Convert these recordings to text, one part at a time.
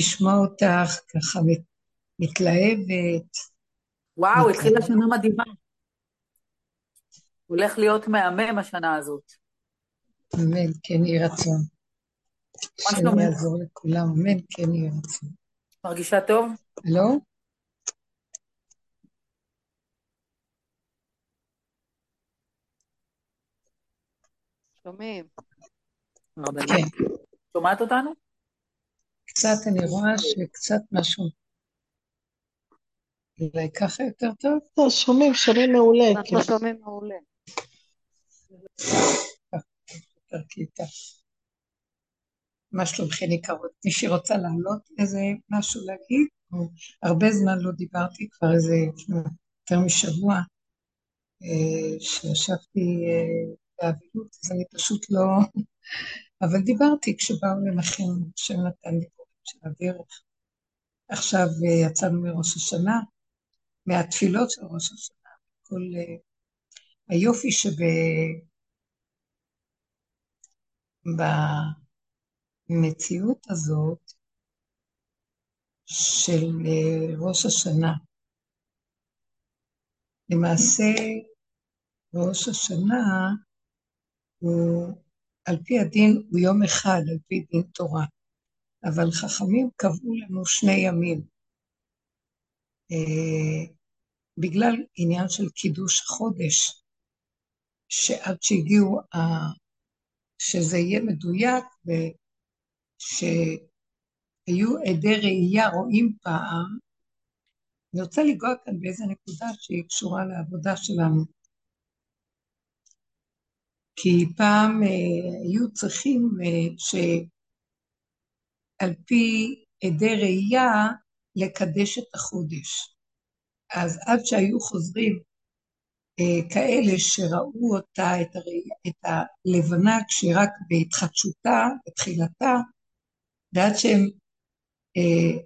לשמוע אותך ככה מתלהבת. וואו, התחילה שנה מדהימה. הולך להיות מהמם השנה הזאת. אמן, כן יהי רצון. השם יעזור לכולם, אמן, כן יהי רצון. מרגישה טוב? לא? שומעים. כן. שומעת אותנו? קצת, אני רואה שקצת משהו. אולי ככה יותר טוב? לא, שומעים, שומעים מעולה. אנחנו שומעים מעולה. מה שלומכן יקרות? מישהי רוצה לעלות איזה משהו להגיד? הרבה זמן לא דיברתי, כבר איזה יותר משבוע, אה, שישבתי אה, באבילות, אז אני פשוט לא... אבל דיברתי כשבאו לנחם, השם נתן לי של הדרך. עכשיו אה, יצאנו מראש השנה, מהתפילות של ראש השנה. כל היופי שב... במציאות הזאת של ראש השנה. למעשה, ראש השנה הוא, על פי הדין, הוא יום אחד, על פי דין תורה. אבל חכמים קבעו לנו שני ימים. אה, בגלל עניין של קידוש החודש, שעד שהגיעו, ה... שזה יהיה מדויק ושהיו עדי ראייה רואים פעם, אני רוצה לנגוע כאן באיזה נקודה שהיא קשורה לעבודה שלנו. כי פעם אה, היו צריכים אה, שעל פי עדי ראייה לקדש את החודש. אז עד שהיו חוזרים אה, כאלה שראו אותה, את, הראייה, את הלבנה כשהיא רק בהתחדשותה, בתחילתה, ועד שהם אה,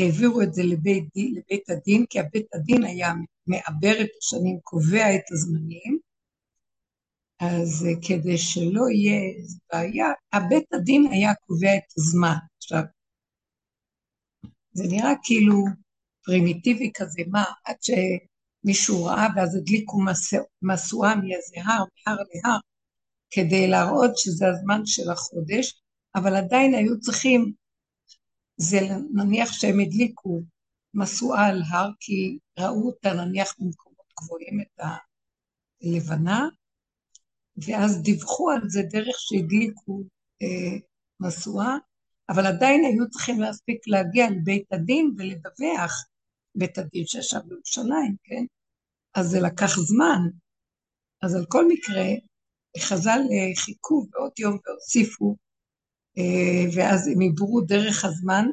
העבירו את זה לבית, לבית הדין, כי הבית הדין היה מעבר את השנים, קובע את הזמנים, אז אה, כדי שלא יהיה בעיה, הבית הדין היה קובע את הזמן. עכשיו, זה נראה כאילו פרימיטיבי כזה, מה, עד שמישהו ראה ואז הדליקו משואה מאיזה הר, מהר להר, כדי להראות שזה הזמן של החודש, אבל עדיין היו צריכים, זה נניח שהם הדליקו משואה על הר, כי ראו אותה נניח במקומות גבוהים את הלבנה, ואז דיווחו על זה דרך שהדליקו אה, משואה, אבל עדיין היו צריכים להספיק להגיע לבית הדין ולדווח, בית הדין שישב בירושלים, כן? אז זה לקח זמן. אז על כל מקרה, חז"ל אה, חיכו בעוד יום והוסיפו, אה, ואז הם עברו דרך הזמן,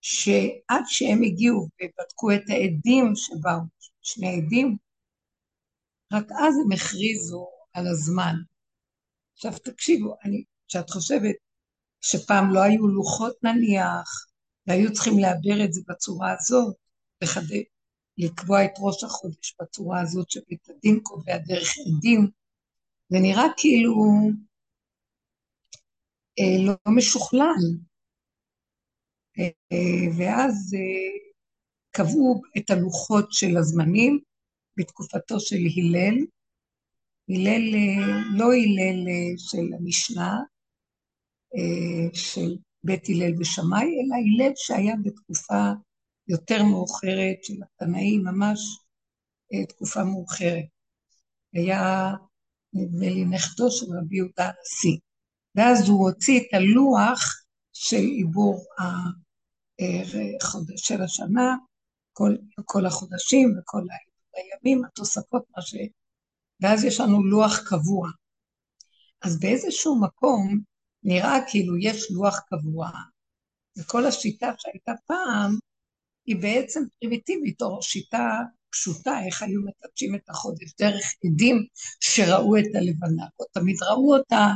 שעד שהם הגיעו ובדקו את העדים שבאו, שני עדים, רק אז הם הכריזו על הזמן. עכשיו תקשיבו, אני, כשאת חושבת שפעם לא היו לוחות נניח, והיו צריכים לעבר את זה בצורה הזאת, לחד... לקבוע את ראש החודש בצורה הזאת שבית הדין קובע דרך עדים, זה נראה כאילו אה, לא משוכלל. אה, אה, ואז אה, קבעו את הלוחות של הזמנים בתקופתו של הלל, הלל, אה, לא הלל אה, של המשנה, אה, של בית הלל ושמאי, אלא הלל שהיה בתקופה יותר מאוחרת של התנאים, ממש תקופה מאוחרת. היה, נדמה לי, נכדו של רבי יהודה הנשיא. ואז הוא הוציא את הלוח של עיבור החודש של השנה, כל, כל החודשים וכל הימים, התוספות, מה ש... ואז יש לנו לוח קבוע. אז באיזשהו מקום נראה כאילו יש לוח קבוע, וכל השיטה שהייתה פעם היא בעצם פרימיטיבית, או שיטה פשוטה, איך היו מקדשים את החודש, דרך עדים שראו את הלבנה, או תמיד ראו אותה,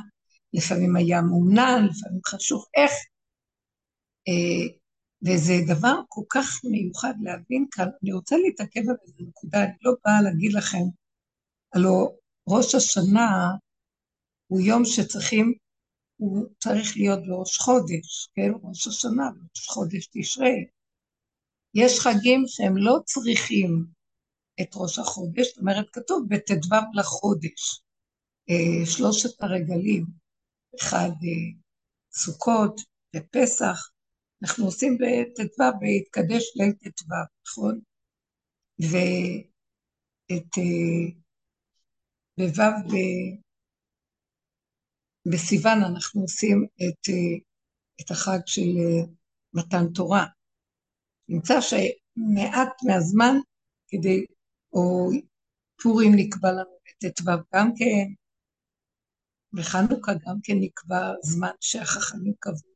לפעמים היה מעונן, לפעמים חשוב, איך. אה, וזה דבר כל כך מיוחד להבין כאן, אני רוצה להתעכב על איזה נקודה, אני לא באה להגיד לכם הלו ראש השנה הוא יום שצריכים הוא צריך להיות בראש חודש, כן? ראש השנה, ראש חודש תשרי. יש חגים שהם לא צריכים את ראש החודש, זאת אומרת, כתוב בט"ו לחודש, אה, שלושת הרגלים, אחד אה, סוכות ופסח, אנחנו עושים בט"ו, בהתקדש ליל ט"ו, נכון? ואת בו' אה, בסיוון אנחנו עושים את, את החג של מתן תורה. נמצא שמעט מהזמן כדי, או פורים נקבע לנו בט"ו גם כן, בחנוכה גם כן נקבע זמן שהחכמים קבעו,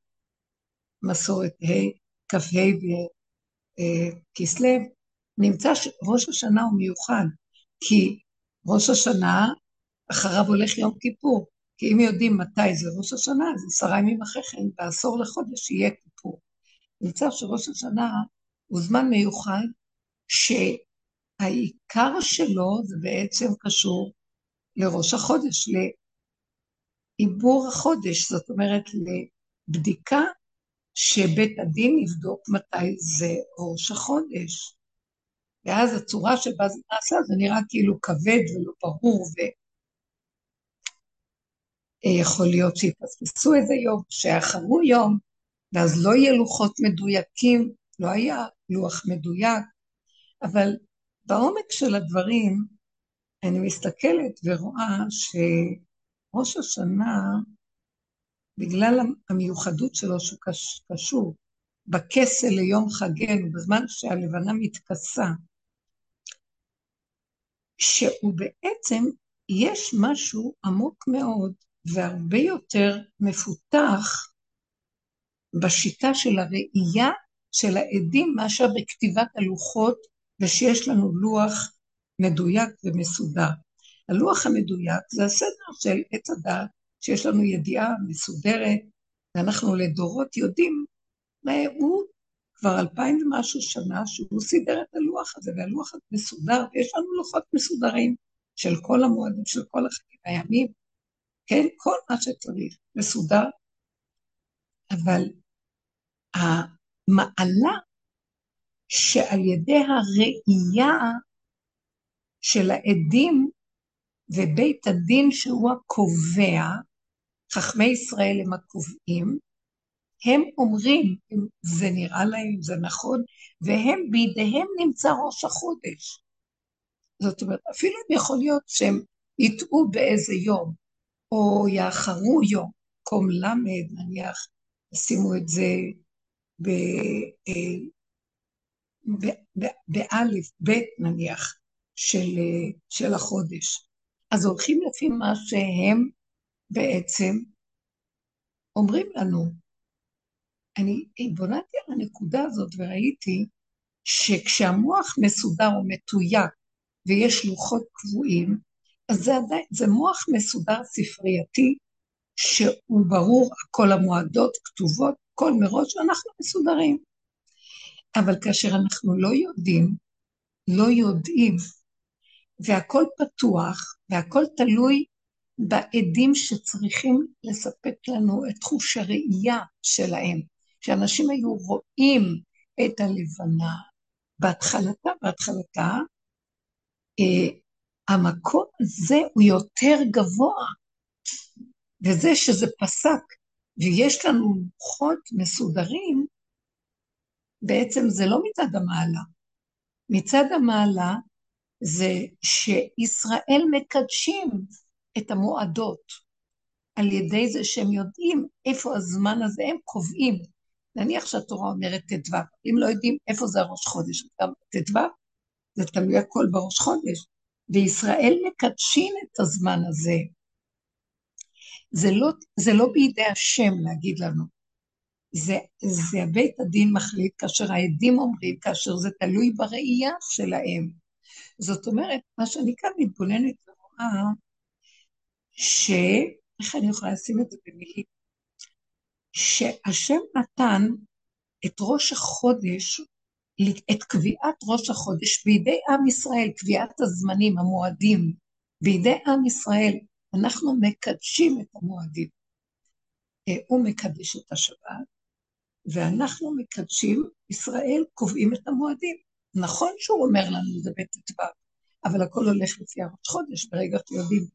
מסורת ה', כ"ה בכסלו, נמצא שראש השנה הוא מיוחד, כי ראש השנה אחריו הולך יום כיפור, כי אם יודעים מתי זה ראש השנה, אז עשרה ימים אחרי כן, בעשור לחודש יהיה כיפור. נמצא שראש השנה הוא זמן מיוחד, שהעיקר שלו זה בעצם קשור לראש החודש, לעיבור החודש, זאת אומרת לבדיקה שבית הדין יבדוק מתי זה ראש החודש. ואז הצורה שבה זה נעשה, זה נראה כאילו כבד ולא ברור, ויכול להיות שיפספסו איזה יום, שיאחרו יום, ואז לא יהיה לוחות מדויקים, לא היה לוח מדויק, אבל בעומק של הדברים, אני מסתכלת ורואה שראש השנה, בגלל המיוחדות שלו שהוא קשור בכסל ליום חגנו, בזמן שהלבנה מתכסה, שהוא בעצם, יש משהו עמוק מאוד והרבה יותר מפותח בשיטה של הראייה של העדים מאשר בכתיבת הלוחות ושיש לנו לוח מדויק ומסודר. הלוח המדויק זה הסדר של עץ הדת, שיש לנו ידיעה מסודרת, ואנחנו לדורות יודעים מה הוא כבר אלפיים ומשהו שנה שהוא סידר את הלוח הזה, והלוח הזה מסודר, ויש לנו לוחות מסודרים של כל המועדים, של כל החיים הימים, כן? כל מה שצריך, מסודר. אבל המעלה שעל ידי הראייה של העדים ובית הדין שהוא הקובע, חכמי ישראל הם הקובעים, הם אומרים אם זה נראה להם, אם זה נכון, והם בידיהם נמצא ראש החודש. זאת אומרת, אפילו אם יכול להיות שהם יטעו באיזה יום, או יאחרו יום, קום למד, נניח, ישימו את זה אה, באלף, בית נניח, של, אה, של החודש. אז הולכים לפי מה שהם בעצם אומרים לנו. אני התבוננתי על הנקודה הזאת וראיתי שכשהמוח מסודר או מתויק ויש לוחות קבועים, אז זה עדיין, זה מוח מסודר ספרייתי, שהוא ברור, כל המועדות כתובות, כל מראש, ואנחנו מסודרים. אבל כאשר אנחנו לא יודעים, לא יודעים, והכל פתוח, והכל תלוי בעדים שצריכים לספק לנו את חוש הראייה שלהם. שאנשים היו רואים את הלבנה, בהתחלתה, בהתחלתה, אה, המקום הזה הוא יותר גבוה, וזה שזה פסק, ויש לנו לוחות מסודרים, בעצם זה לא מצד המעלה. מצד המעלה זה שישראל מקדשים את המועדות על ידי זה שהם יודעים איפה הזמן הזה, הם קובעים. נניח שהתורה אומרת ט"ו, אם לא יודעים איפה זה הראש חודש, גם ט"ו, זה תלוי הכל בראש חודש. וישראל מקדשים את הזמן הזה. זה לא, זה לא בידי השם להגיד לנו, זה, זה בית הדין מחליט כאשר העדים אומרים, כאשר זה תלוי בראייה שלהם. זאת אומרת, מה שאני כאן מתבוננת ורואה, ש... איך אני יכולה לשים את זה במילים? שהשם נתן את ראש החודש, את קביעת ראש החודש בידי עם ישראל, קביעת הזמנים, המועדים, בידי עם ישראל, אנחנו מקדשים את המועדים. אה, הוא מקדש את השבת, ואנחנו מקדשים, ישראל קובעים את המועדים. נכון שהוא אומר לנו זה בט"ו, אבל הכל הולך לפי הראש חודש, ברגע שיודעים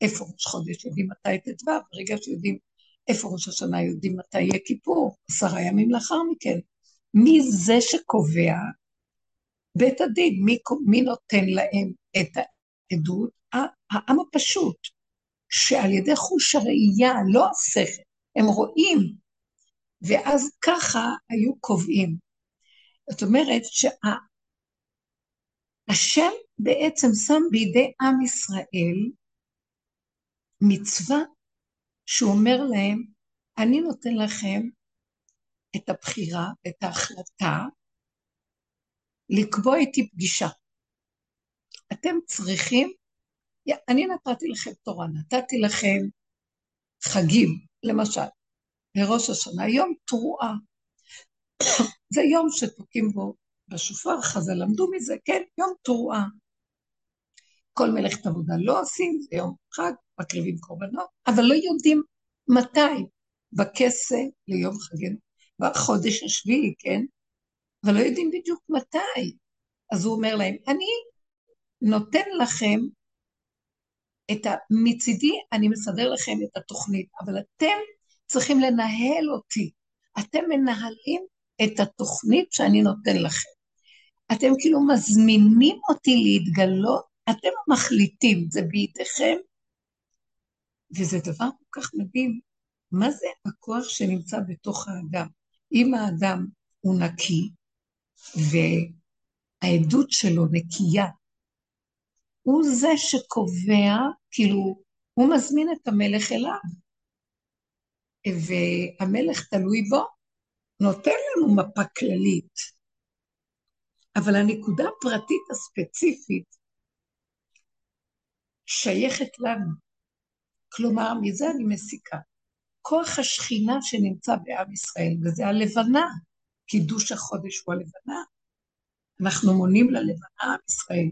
איפה ראש חודש, יודעים מתי ט"ו, ברגע שיודעים איפה ראש השנה, יודעים מתי יהיה כיפור, עשרה ימים לאחר מכן. מי זה שקובע? בית הדין, מי, מי נותן להם את העדות? העם הפשוט, שעל ידי חוש הראייה, לא השכל, הם רואים, ואז ככה היו קובעים. זאת אומרת שהשם בעצם שם בידי עם ישראל מצווה שהוא אומר להם, אני נותן לכם את הבחירה, את ההחלטה, לקבוע איתי פגישה. אתם צריכים, אני נתתי לכם תורה, נתתי לכם חגים, למשל, לראש השנה, יום תרועה. זה יום שתוקעים בו בשופר, חז"ל למדו מזה, כן, יום תרועה. כל מלאכת עבודה לא עושים, זה יום חג, מקריבים קורבנות, אבל לא יודעים מתי, בכסה ליום חגנו, בחודש השביעי, כן? אבל לא יודעים בדיוק מתי. אז הוא אומר להם, אני נותן לכם את ה... מצידי אני מסדר לכם את התוכנית, אבל אתם צריכים לנהל אותי. אתם מנהלים את התוכנית שאני נותן לכם. אתם כאילו מזמינים אותי להתגלות, אתם מחליטים, זה בידיכם, וזה דבר כל כך מדהים. מה זה הכוח שנמצא בתוך האדם? אם האדם הוא נקי, והעדות שלו נקייה, הוא זה שקובע, כאילו, הוא מזמין את המלך אליו, והמלך תלוי בו, נותן לנו מפה כללית. אבל הנקודה הפרטית הספציפית שייכת לנו. כלומר, מזה אני מסיקה. כוח השכינה שנמצא בעם ישראל, וזה הלבנה, קידוש החודש הוא הלבנה. אנחנו מונים ללבנה עם ישראל.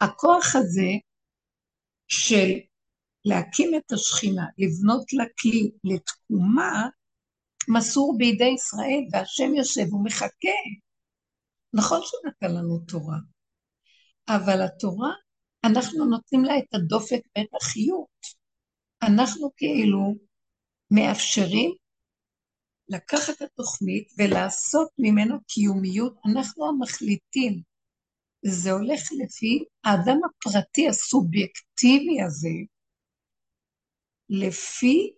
הכוח הזה של להקים את השכינה, לבנות לה כלי לתקומה, מסור בידי ישראל, והשם יושב ומחכה. נכון שהוא נתן לנו תורה, אבל התורה, אנחנו נותנים לה את הדופק ואת החיות. אנחנו כאילו מאפשרים לקחת את התוכנית ולעשות ממנו קיומיות, אנחנו המחליטים. זה הולך לפי האדם הפרטי הסובייקטיבי הזה, לפי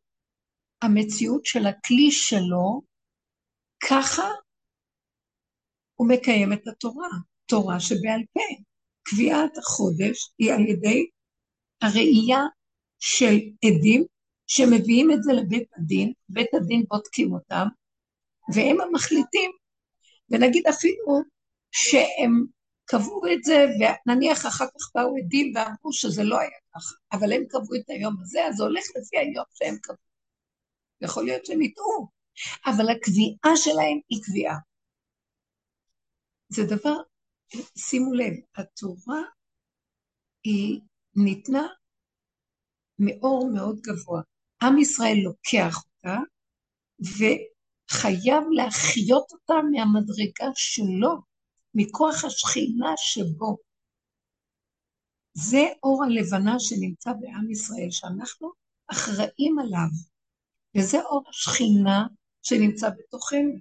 המציאות של הכלי שלו, ככה הוא מקיים את התורה, תורה שבעל פה. קביעת החודש היא על ידי הראייה של עדים שמביאים את זה לבית הדין, בית הדין בודקים אותם, והם המחליטים, ונגיד אפילו שהם קבעו את זה, ונניח אחר כך באו עדים ואמרו שזה לא היה ככה, אבל הם קבעו את היום הזה, אז זה הולך לפי היום שהם קבעו. יכול להיות שהם יטעו, אבל הקביעה שלהם היא קביעה. זה דבר, שימו לב, התורה היא ניתנה מאור מאוד גבוה. עם ישראל לוקח אותה וחייב להחיות אותה מהמדרגה שלו, מכוח השכינה שבו. זה אור הלבנה שנמצא בעם ישראל, שאנחנו אחראים עליו, וזה אור השכינה שנמצא בתוכנו.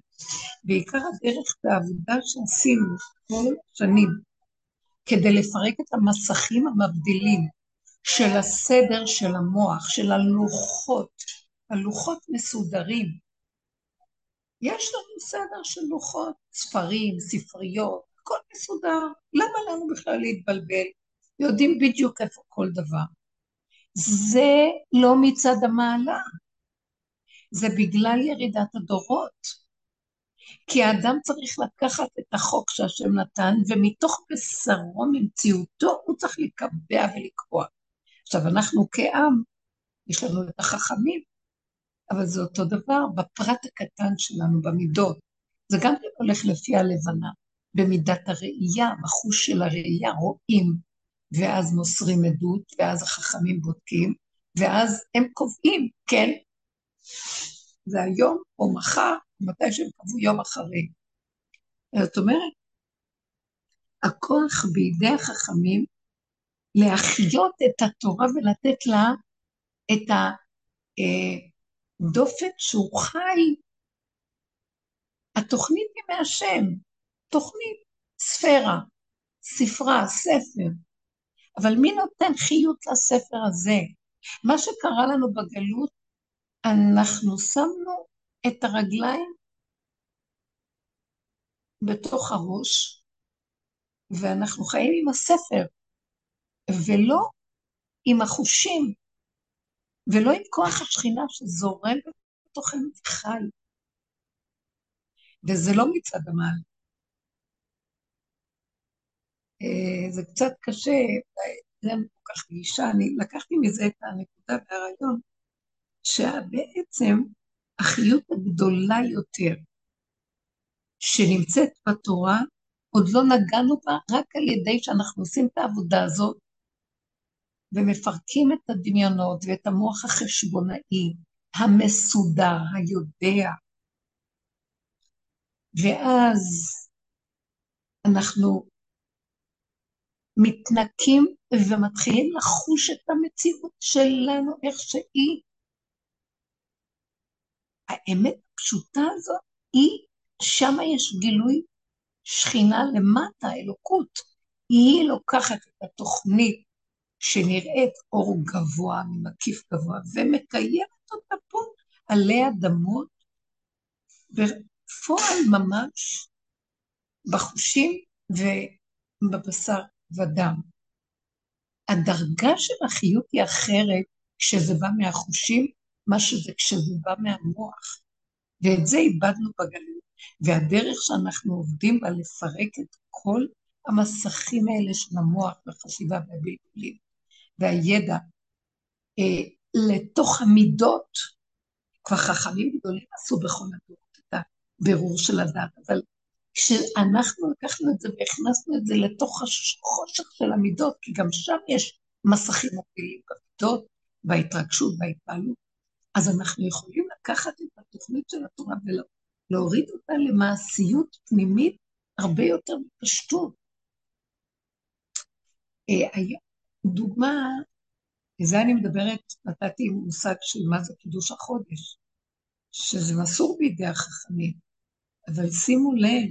בעיקר הדרך בעבודה שעשינו כל שנים, כדי לפרק את המסכים המבדילים של הסדר של המוח, של הלוחות, הלוחות מסודרים. יש לנו סדר של לוחות, ספרים, ספריות, הכל מסודר. למה לנו בכלל להתבלבל? יודעים בדיוק איפה כל דבר. זה לא מצד המעלה, זה בגלל ירידת הדורות. כי האדם צריך לקחת את החוק שהשם נתן, ומתוך בשרו, ממציאותו, הוא צריך לקבע ולקבוע. עכשיו, אנחנו כעם, יש לנו את החכמים, אבל זה אותו דבר בפרט הקטן שלנו, במידות. זה גם כן הולך לפי הלבנה, במידת הראייה, בחוש של הראייה, רואים, ואז מוסרים עדות, ואז החכמים בודקים, ואז הם קובעים, כן, זה היום או מחר, מתי שהם קבעו יום אחרי. זאת אומרת, הכוח בידי החכמים להחיות את התורה ולתת לה את הדופק שהוא חי. התוכנית היא מהשם, תוכנית, ספירה, ספרה, ספר. אבל מי נותן חיות לספר הזה? מה שקרה לנו בגלות, אנחנו שמנו את הרגליים בתוך הראש, ואנחנו חיים עם הספר, ולא עם החושים, ולא עם כוח השכינה שזורם בתוכנו וחי. וזה לא מצד המעל. אה, זה קצת קשה, זה כל כך גישה, אני לקחתי מזה את הנקודה והרעיון, שבעצם החיות הגדולה יותר שנמצאת בתורה, עוד לא נגענו בה רק על ידי שאנחנו עושים את העבודה הזאת ומפרקים את הדמיונות ואת המוח החשבונאי, המסודר, היודע. ואז אנחנו מתנקים ומתחילים לחוש את המציאות שלנו איך שהיא. האמת הפשוטה הזאת היא, שמה יש גילוי שכינה למטה, אלוקות. היא לוקחת את התוכנית שנראית אור גבוה, ממקיף גבוה, ומקיימת אותה פה עלי אדמות, בפועל ממש, בחושים ובבשר ודם. הדרגה של החיות היא אחרת כשזה בא מהחושים, מה שזה כשזה בא מהמוח. ואת זה איבדנו בגלות. והדרך שאנחנו עובדים בה לפרק את כל המסכים האלה של המוח והחשיבה והבלבולים והידע אה, לתוך המידות, כבר חכמים גדולים עשו בכל הדורות את הבירור של הדת, אבל כשאנחנו לקחנו את זה והכנסנו את זה לתוך החושך של המידות, כי גם שם יש מסכים מובילים במידות, בהתרגשות, בהתפעלות, אז אנחנו יכולים לקחת את התוכנית של התורה ולהוריד אותה למעשיות פנימית הרבה יותר בפשטות. אה, דוגמה, לזה אני מדברת, נתתי מושג של מה זה קידוש החודש, שזה מסור בידי החכמים, אבל שימו לב,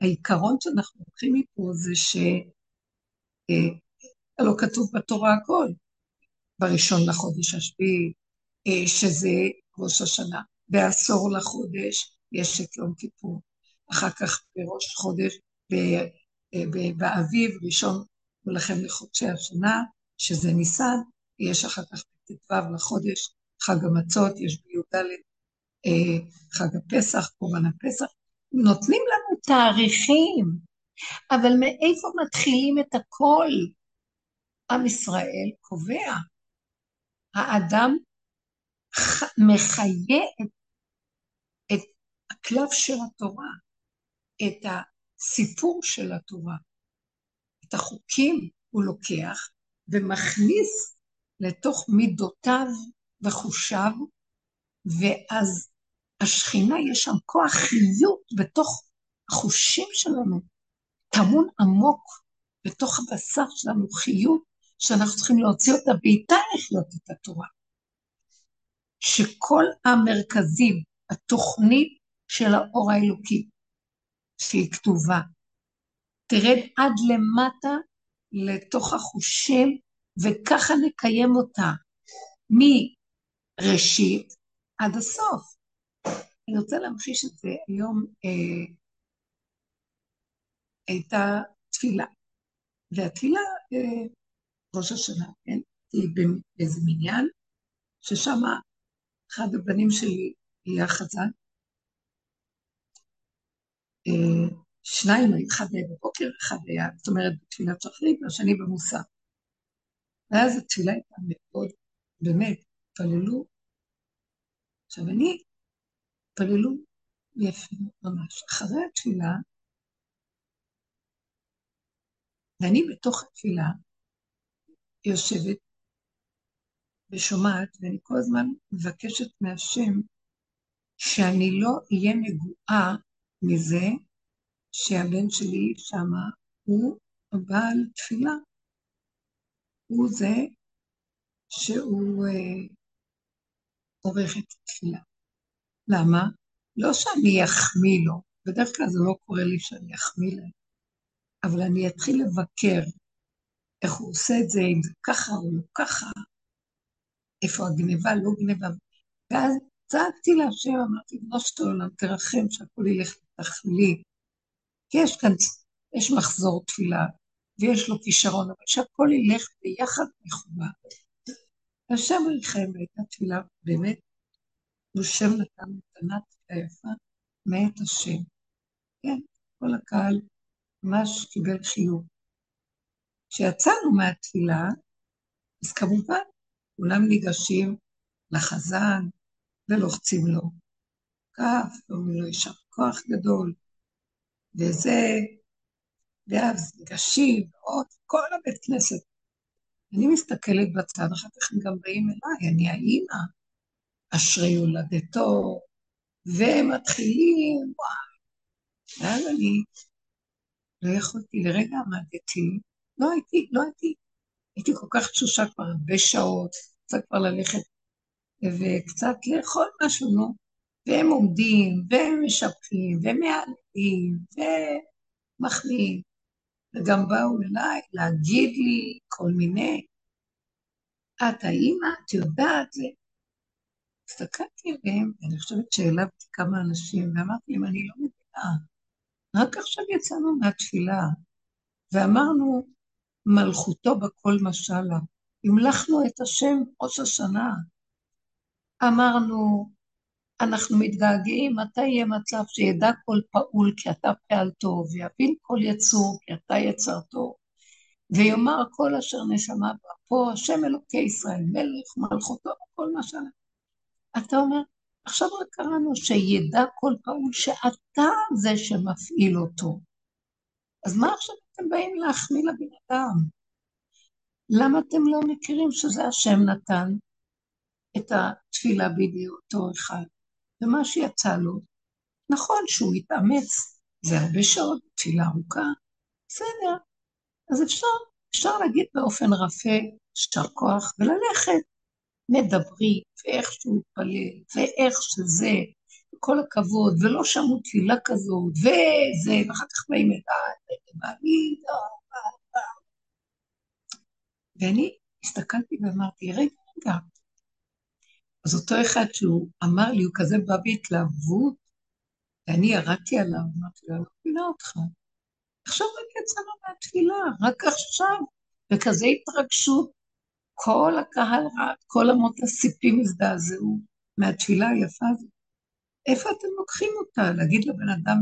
העיקרון שאנחנו לוקחים מפה זה שלא אה, כתוב בתורה הכל, בראשון לחודש השביעי, שזה ראש השנה, בעשור לחודש יש את יום כיפור, אחר כך בראש חודש, אה, באביב, ראשון ולכם לחודשי השנה, שזה ניסן, יש אחר כך בט"ו לחודש, חג המצות, יש בי"ד חג הפסח, קורבן הפסח, נותנים לנו תאריכים, אבל מאיפה מתחילים את הכל? עם ישראל קובע. האדם מחיה את, את הקלף של התורה, את הסיפור של התורה, את החוקים הוא לוקח ומכניס לתוך מידותיו וחושיו, ואז השכינה, יש שם כוח חיות בתוך החושים שלנו, טמון עמוק בתוך הבשר שלנו, חיות שאנחנו צריכים להוציא אותה ואיתה לחיות את התורה. שכל המרכזים, התוכנית של האור האלוקי, שהיא כתובה, תרד עד למטה לתוך החושים, וככה נקיים אותה מראשית עד הסוף. אני רוצה להמחיש את זה. היום אה, הייתה תפילה, והתפילה, אה, ראש השנה, כן? היא באיזה מניין, ששם אחד הבנים שלי היה חזן, אה, שניים, אחד היה בבוקר, אחד היה, זאת אומרת, בתפילת שחרית, והשני במוסר. ואז התפילה הייתה מאוד, באמת, התפללו. עכשיו, אני התפללו יפה ממש. אחרי התפילה, ואני בתוך התפילה יושבת, ושומעת, ואני כל הזמן מבקשת מהשם שאני לא אהיה נגועה מזה שהבן שלי שמה הוא בעל תפילה. הוא זה שהוא אה, עורך את התפילה. למה? לא שאני אחמיא לו, בדרך כלל זה לא קורה לי שאני אחמיא להם, אבל אני אתחיל לבקר איך הוא עושה את זה, אם זה ככה או לא ככה, איפה הגניבה, לא גניבה. ואז צעקתי להשם, אמרתי, בנו של העולם, תרחם שהכול ילך לתכלי. כי יש כאן, יש מחזור תפילה, ויש לו כישרון, אבל שהכול ילך ביחד מחובה. השם ריחם, והייתה תפילה באמת, נושם נתן מתנה יפה מאת השם. כן, כל הקהל ממש קיבל חיוב. כשיצאנו מהתפילה, אז כמובן, כולם ניגשים לחזן ולוחצים לו כף, ואומרים לו יישר כוח גדול, וזה, ואז ניגשים, עוד כל הבית כנסת. אני מסתכלת בצד, אחר כך הם גם באים אליי, אני האימא, אשרי הולדתו, והם מתחילים, וואי. ואז אני לא יכולתי, לרגע עמדתי, לא הייתי, לא הייתי, הייתי כל כך תשושה כבר הרבה שעות, קצת כבר ללכת וקצת לאכול משהו, נו. והם עומדים, והם משבחים, ומעללים, ומחמיאים. וגם באו אליי להגיד לי כל מיני, את האימא, את יודעת, זה... הסתכלתי עליהם, ואני חושבת שהעלבתי כמה אנשים, ואמרתי להם, אני לא מבינה, רק עכשיו יצאנו מהתפילה, ואמרנו, מלכותו בכל משלה. המלכנו את השם ראש השנה. אמרנו, אנחנו מתגעגעים, מתי יהיה מצב שידע כל פעול כי אתה פעל טוב, ויבין כל יצור כי אתה יצר טוב, ויאמר כל אשר נשמה פה, השם אלוקי ישראל, מלך מלכותו בכל משלה. אתה אומר, עכשיו רק קראנו שידע כל פעול שאתה זה שמפעיל אותו. אז מה עכשיו אתם באים להחמיא לבן אדם? למה אתם לא מכירים שזה השם נתן את התפילה בידי אותו אחד? ומה שיצא לו, נכון שהוא התאמץ, זה הרבה שעות, תפילה ארוכה, בסדר. אז אפשר, אפשר להגיד באופן רפה, יישר כוח, וללכת. מדברים, ואיך שהוא התפלל, ואיך שזה, כל הכבוד, ולא שמעו תפילה כזאת, וזה, ואחר כך באים אליי, ואני הסתכלתי ואמרתי, רגע, רגע. אז אותו אחד שהוא אמר לי, הוא כזה בא בהתלהבות, ואני ירדתי עליו, אמרתי לו, אני לא מבינה אותך. עכשיו רק יצאנו מהתפילה, רק עכשיו, וכזה התרגשות. כל הקהל רעד, כל אמות הסיפים הזדעזעו מהתפילה היפה הזאת. איפה אתם לוקחים אותה? להגיד לבן אדם.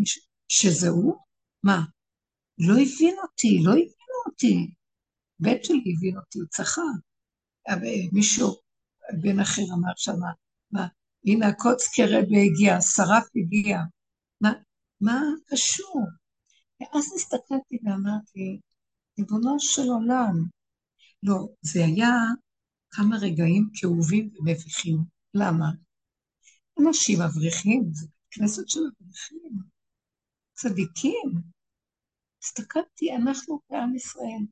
שזה הוא? מה? לא הבין אותי, לא הבין אותי. בן שלי הבין אותי, הוא צחק. מישהו, בן אחר אמר שמה, מה, הנה הקוץ קרבה הגיע, השרף הגיע. מה, מה קשור? ואז הסתכלתי ואמרתי, ריבונו של עולם, לא, זה היה כמה רגעים כאובים ומביכים. למה? אנשים אברכים, זה כנסת של אברכים, צדיקים. הסתכלתי, אנחנו בעם ישראל.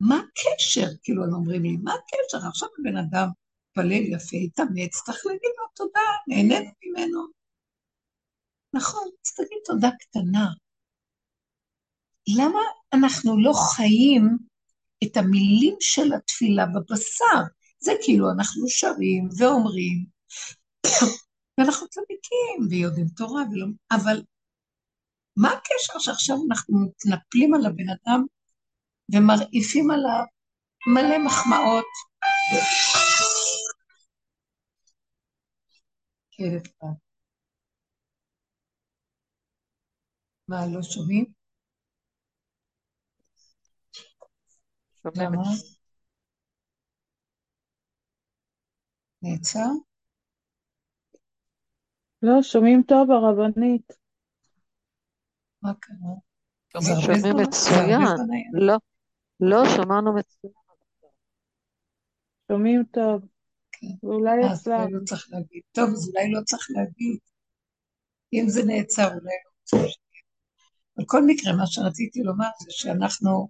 מה הקשר? כאילו, הם אומרים לי, מה הקשר? עכשיו הבן אדם מתפלל יפה, התאמץ, צריך להגיד לו תודה, נהנינו ממנו. נכון, אז תגיד תודה קטנה. למה אנחנו לא חיים את המילים של התפילה בבשר. זה כאילו אנחנו שרים ואומרים, ואנחנו צדיקים ויודעים תורה, ולא... אבל מה הקשר שעכשיו אנחנו מתנפלים על הבן אדם ומרעיפים עליו מלא מחמאות? כן, מה, לא שומעים? למה? נעצר? לא, שומעים טוב הרבנית. מה קרה? שומעים מצוין. לא, לא, שמענו מצוין. שומעים טוב. כן. ואולי אז אצלם. אולי לא צריך להגיד. טוב, אז אולי לא צריך להגיד. אם זה נעצר, אולי לא צריך להגיד. בכל מקרה, מה שרציתי לומר זה שאנחנו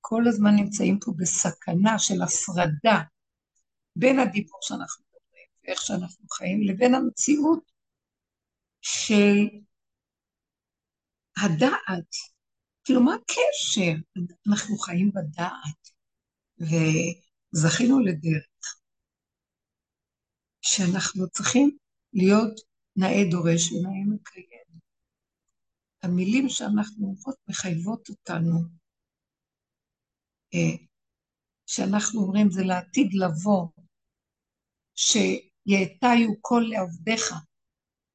כל הזמן נמצאים פה בסכנה של הפרדה בין הדיבור שאנחנו ואיך שאנחנו חיים, לבין המציאות של הדעת. כאילו, מה הקשר? אנחנו חיים בדעת, וזכינו לדרך, שאנחנו צריכים להיות נאה דורש ונאה מקיים. המילים שאנחנו אומרות מחייבות אותנו, אה, שאנחנו אומרים זה לעתיד לבוא, שיעתיו כל לעבדיך,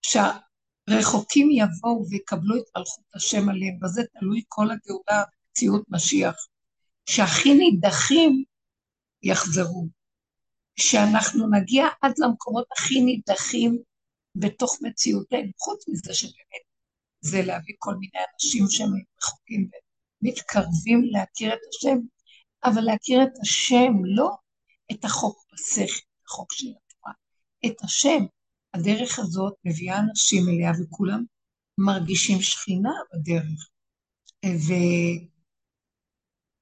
שהרחוקים יבואו ויקבלו את מלכות השם עליהם, בזה תלוי כל הגאולה במציאות משיח, שהכי נידחים יחזרו, שאנחנו נגיע עד למקומות הכי נידחים בתוך מציאותנו, חוץ מזה שבאמת זה להביא כל מיני אנשים שהם רחוקים ומתקרבים להכיר את השם, אבל להכיר את השם, לא את החוק בשכל, החוק של את השם. הדרך הזאת מביאה אנשים אליה וכולם מרגישים שכינה בדרך.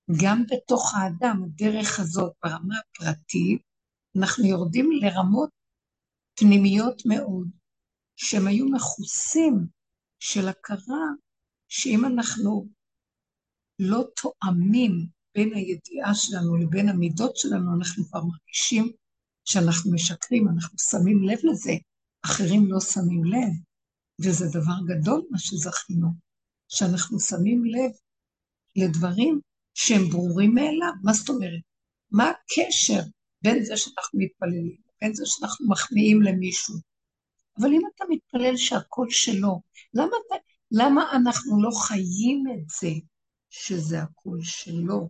וגם בתוך האדם, הדרך הזאת ברמה הפרטית, אנחנו יורדים לרמות פנימיות מאוד, שהם היו מכוסים של הכרה שאם אנחנו לא תואמים בין הידיעה שלנו לבין המידות שלנו, אנחנו כבר מרגישים שאנחנו משקרים, אנחנו שמים לב לזה, אחרים לא שמים לב, וזה דבר גדול מה שזכינו, שאנחנו שמים לב לדברים שהם ברורים מאליו. מה זאת אומרת? מה הקשר בין זה שאנחנו מתפללים, בין זה שאנחנו מחמיאים למישהו? אבל אם אתה מתפלל שהכל שלו, למה, למה אנחנו לא חיים את זה שזה הכל שלו?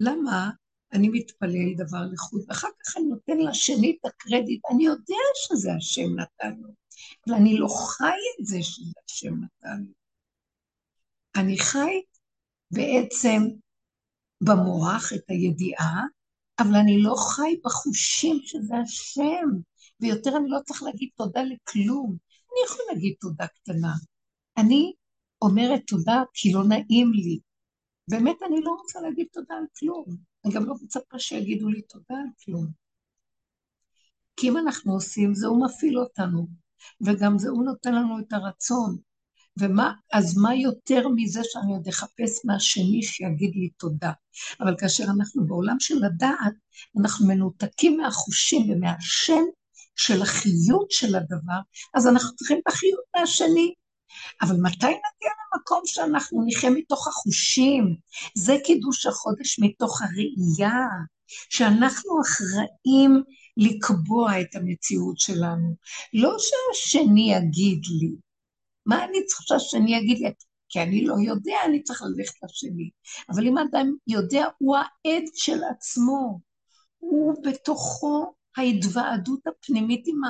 למה אני מתפלל דבר לחוד, ואחר כך אני נותן לשני את הקרדיט, אני יודע שזה השם נתן לו, אבל אני לא חי את זה שזה השם נתן לו. אני חי בעצם במוח את הידיעה, אבל אני לא חי בחושים שזה השם, ויותר אני לא צריך להגיד תודה לכלום. אני יכול להגיד תודה קטנה. אני אומרת תודה כי לא נעים לי, באמת אני לא רוצה להגיד תודה על כלום. אני גם לא מצפה שיגידו לי תודה על כלום. כי אם אנחנו עושים זה, הוא מפעיל אותנו, וגם זה, הוא נותן לנו את הרצון. ומה, אז מה יותר מזה שאני עוד אחפש מהשני שיגיד לי תודה? אבל כאשר אנחנו בעולם של הדעת, אנחנו מנותקים מהחושים ומהשם של החיות של הדבר, אז אנחנו צריכים את החיות מהשני. אבל מתי נגיע למקום שאנחנו נחיה מתוך החושים? זה קידוש החודש מתוך הראייה, שאנחנו אחראים לקבוע את המציאות שלנו. לא שהשני יגיד לי. מה אני צריכה שהשני יגיד לי? כי אני לא יודע, אני צריך ללכת לשני. אבל אם אדם יודע, הוא העד של עצמו. הוא בתוכו ההתוועדות הפנימית עם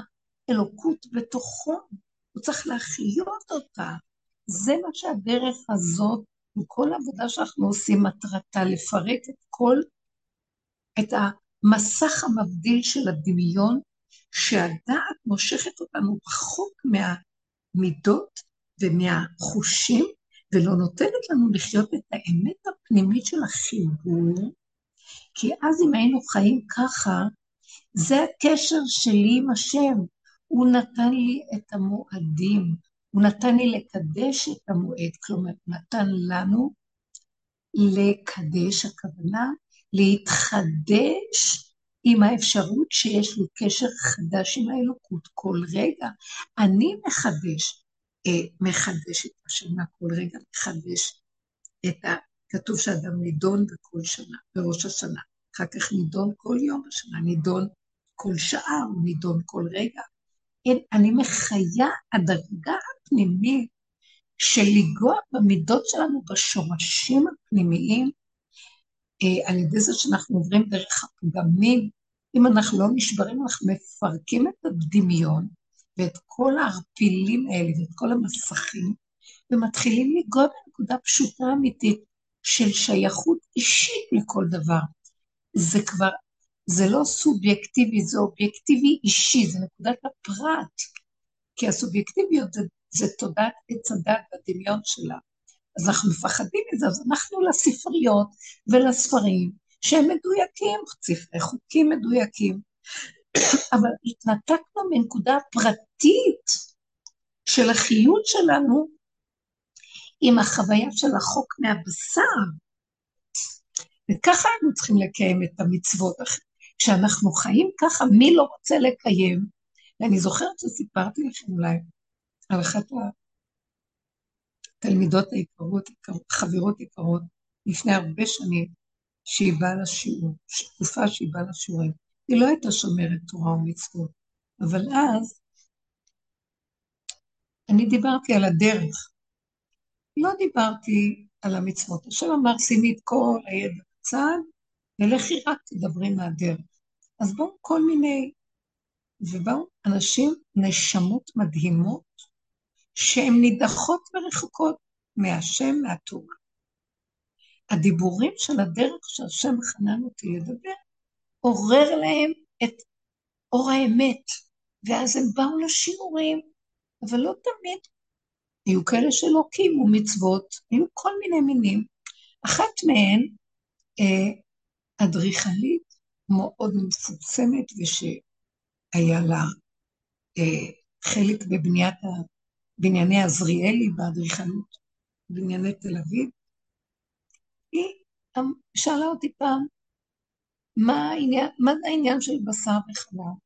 האלוקות בתוכו. הוא צריך להחיות אותה. זה מה שהדרך הזאת, וכל העבודה שאנחנו עושים, מטרתה לפרק את כל, את המסך המבדיל של הדמיון, שהדעת מושכת אותנו רחוק מהמידות ומהחושים, ולא נותנת לנו לחיות את האמת הפנימית של החיבור, כי אז אם היינו חיים ככה, זה הקשר שלי עם השם, הוא נתן לי את המועדים, הוא נתן לי לקדש את המועד, כלומר, נתן לנו לקדש, הכוונה להתחדש עם האפשרות שיש לי קשר חדש עם האלוקות כל רגע. אני מחדש, אה, מחדש את השנה כל רגע, מחדש את ה... כתוב שאדם נידון בכל שנה, בראש השנה. אחר כך נידון כל יום בשנה, נידון כל שעה, הוא נידון כל רגע. כן, אני מחיה הדרגה הפנימית של לנגוע במידות שלנו, בשורשים הפנימיים, אה, על ידי זה שאנחנו עוברים דרך הפגמים. אם אנחנו לא נשברים, אנחנו מפרקים את הדמיון ואת כל הערפילים האלה ואת כל המסכים, ומתחילים לנגוע בנקודה פשוטה אמיתית של שייכות אישית לכל דבר. זה כבר, זה לא סובייקטיבי, זה אובייקטיבי אישי, זה נקודת הפרט. כי הסובייקטיביות זה, זה תודעת עץ הדת והדמיון שלה. אז אנחנו מפחדים מזה, אז אנחנו לספריות ולספרים שהם מדויקים, ספרי חוקים מדויקים, אבל התנתקנו מנקודה פרטית של החיות שלנו עם החוויה של החוק מהבשר. וככה אנחנו צריכים לקיים את המצוות. כשאנחנו חיים ככה, מי לא רוצה לקיים? ואני זוכרת שסיפרתי לכם אולי על אחת התלמידות היקרות, חברות יקרות, לפני הרבה שנים, שהיא באה לשיעור, תקופה שהיא באה לשיעורים. היא לא הייתה שומרת תורה ומצוות, אבל אז אני דיברתי על הדרך. לא דיברתי על המצוות. השם אמר, שימי את כל הידע בצד, ולכי רק תדברי מהדרך. אז בואו כל מיני, ובאו אנשים, נשמות מדהימות, שהן נידחות ורחוקות מהשם, מהתורה. הדיבורים של הדרך שהשם חנן אותי לדבר, עורר להם את אור האמת, ואז הם באו לשיעורים, אבל לא תמיד. היו כאלה שלא קיימו מצוות, היו כל מיני מינים. אחת מהן, אה, אדריכלית מאוד מפורסמת, ושהיה לה אה, חלק בבניית בנייני עזריאלי באדריכלות, בנייני תל אביב, היא שאלה אותי פעם, מה העניין, מה העניין של בשר וחלב?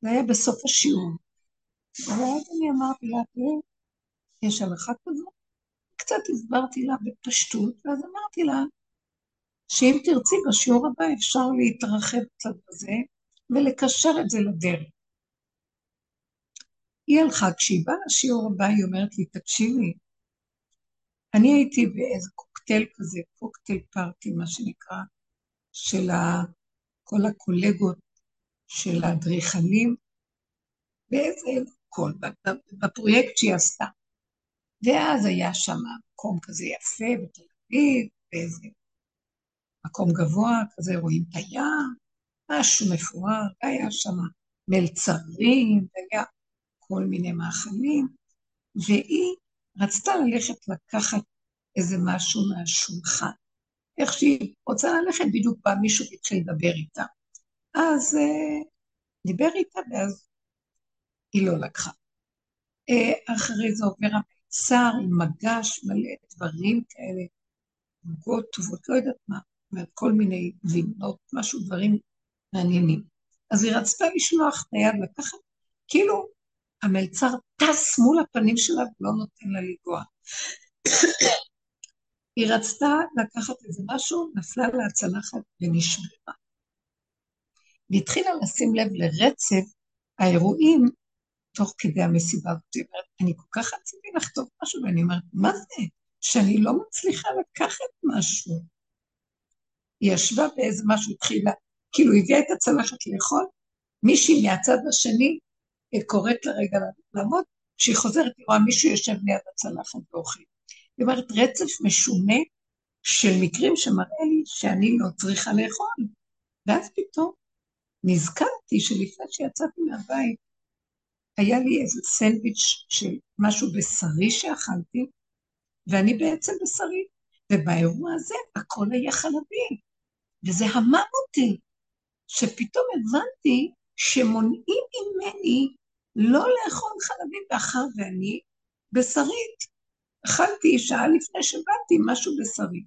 זה היה בסוף השיעור. ואז אני אמרתי לה, תראי, יש הלכה כזו? קצת הסברתי לה בפשטות, ואז אמרתי לה, שאם תרצי בשיעור הבא אפשר להתרחב קצת בזה ולקשר את זה לדרך. היא הלכה, כשהיא באה לשיעור הבא, היא אומרת לי, תקשיבי, אני הייתי באיזה קוקטייל כזה, קוקטייל פארטי, מה שנקרא, של כל הקולגות של האדריכלים, באיזה קול, בפרויקט שהיא עשתה. ואז היה שם מקום כזה יפה בתל אביב, באיזה מקום גבוה, כזה רואים את הים, משהו מפואר, היה שם מלצרים, והיה כל מיני מאכלים, והיא רצתה ללכת לקחת איזה משהו מהשולחן. איך שהיא רוצה ללכת, בדיוק בא מישהו והתחיל לדבר איתה. אז uh, דיבר איתה, ואז היא לא לקחה. Uh, אחרי זה עובר המיצר עם מגש מלא דברים כאלה, עוגות טובות, לא יודעת מה, כל מיני גבינות, משהו, דברים מעניינים. אז היא רצתה לשלוח את היד לקחת, כאילו המלצר טס מול הפנים שלה ולא נותן לה לנגוע. היא רצתה לקחת איזה משהו, נפלה לה הצלחת ונשברה. והתחילה לשים לב לרצף האירועים תוך כדי המסיבה. והיא אומרת, אני כל כך רציתי לכתוב משהו, ואני אומרת, מה זה? שאני לא מצליחה לקחת משהו. היא ישבה באיזה משהו, התחילה, כאילו הביאה את הצלחת לאכול, מישהי מהצד השני קוראת לה רגע לעמוד, כשהיא חוזרת, היא רואה מישהו יושב ליד הצלחת ואוכל. היא אומרת, רצף משונה של מקרים שמראה לי שאני לא צריכה לאכול. ואז פתאום נזכרתי שלפני שיצאתי מהבית, היה לי איזה סנדוויץ' של משהו בשרי שאכלתי, ואני בעצם בשרי, ובאירוע הזה הכל היה חלבי, וזה המם אותי, שפתאום הבנתי שמונעים ממני לא לאכול חלבים מאחר ואני בשרית. אכלתי שעה לפני שבאתי משהו בשרי.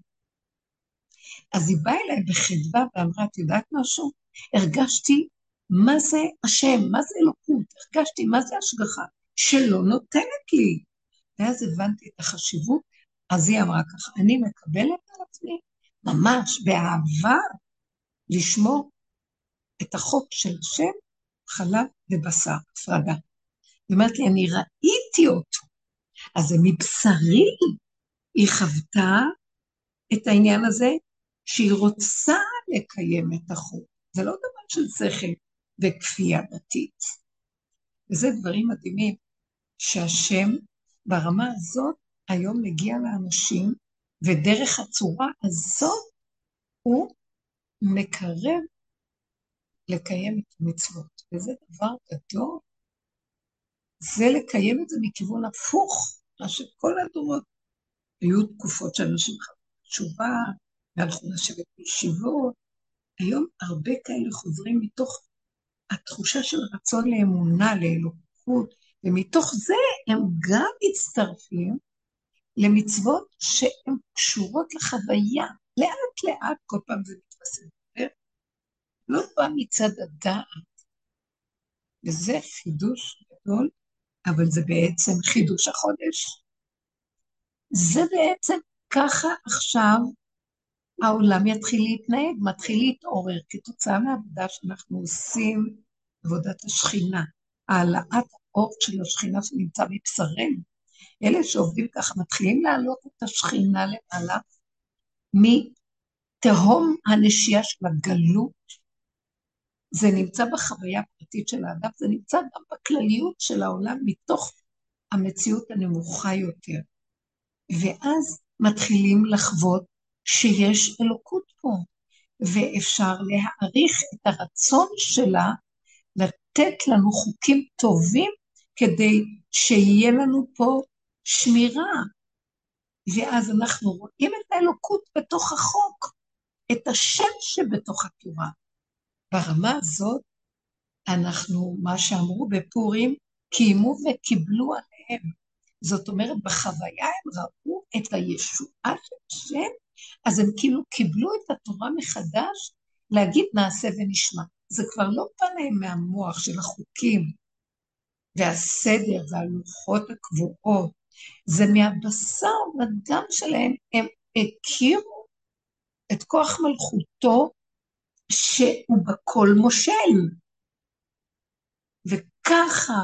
אז היא באה אליי בחדווה ואמרה, את יודעת משהו? הרגשתי מה זה השם, מה זה אלוקות, הרגשתי מה זה השגחה, שלא נותנת לי. ואז הבנתי את החשיבות, אז היא אמרה ככה, אני מקבלת על עצמי, ממש באהבה, לשמור את החוק של השם, חלב ובשר, הפרדה. היא אומרת לי, אני ראיתי אותו, אז זה מבשרי. היא חוותה את העניין הזה שהיא רוצה לקיים את החוק. זה לא דבר של שכל וכפייה דתית. וזה דברים מדהימים, שהשם ברמה הזאת היום מגיע לאנשים, ודרך הצורה הזאת הוא מקרב לקיים את המצוות, וזה דבר גדול. זה לקיים את זה מכיוון הפוך, מה שכל הדורות היו תקופות שאנשים חזרו תשובה, והלכו לשבת בישיבות. היום הרבה כאלה חוזרים מתוך התחושה של רצון לאמונה, לאלוקות, ומתוך זה הם גם מצטרפים למצוות שהן קשורות לחוויה. לאט לאט כל פעם זה יותר. לא בא מצד הדעת, וזה חידוש גדול, אבל זה בעצם חידוש החודש. זה בעצם ככה עכשיו העולם יתחיל להתנהג, מתחיל להתעורר כתוצאה מהעבודה שאנחנו עושים, עבודת השכינה, העלאת האור של השכינה שנמצא מבשרנו. אלה שעובדים ככה מתחילים להעלות את השכינה למעלה מתהום הנשייה של הגלות. זה נמצא בחוויה הפרטית של האדם, זה נמצא גם בכלליות של העולם מתוך המציאות הנמוכה יותר. ואז מתחילים לחוות שיש אלוקות פה, ואפשר להעריך את הרצון שלה לתת לנו חוקים טובים כדי שיהיה לנו פה שמירה. ואז אנחנו רואים את האלוקות בתוך החוק, את השם שבתוך התורה. ברמה הזאת, אנחנו, מה שאמרו בפורים, קיימו וקיבלו עליהם. זאת אומרת, בחוויה הם ראו את הישועה של השם, אז הם כאילו קיבלו את התורה מחדש להגיד נעשה ונשמע. זה כבר לא בא מהמוח של החוקים והסדר והלוחות הקבועות, זה מהבשר ודם שלהם, הם הכירו את כוח מלכותו שהוא בכל מושל. וככה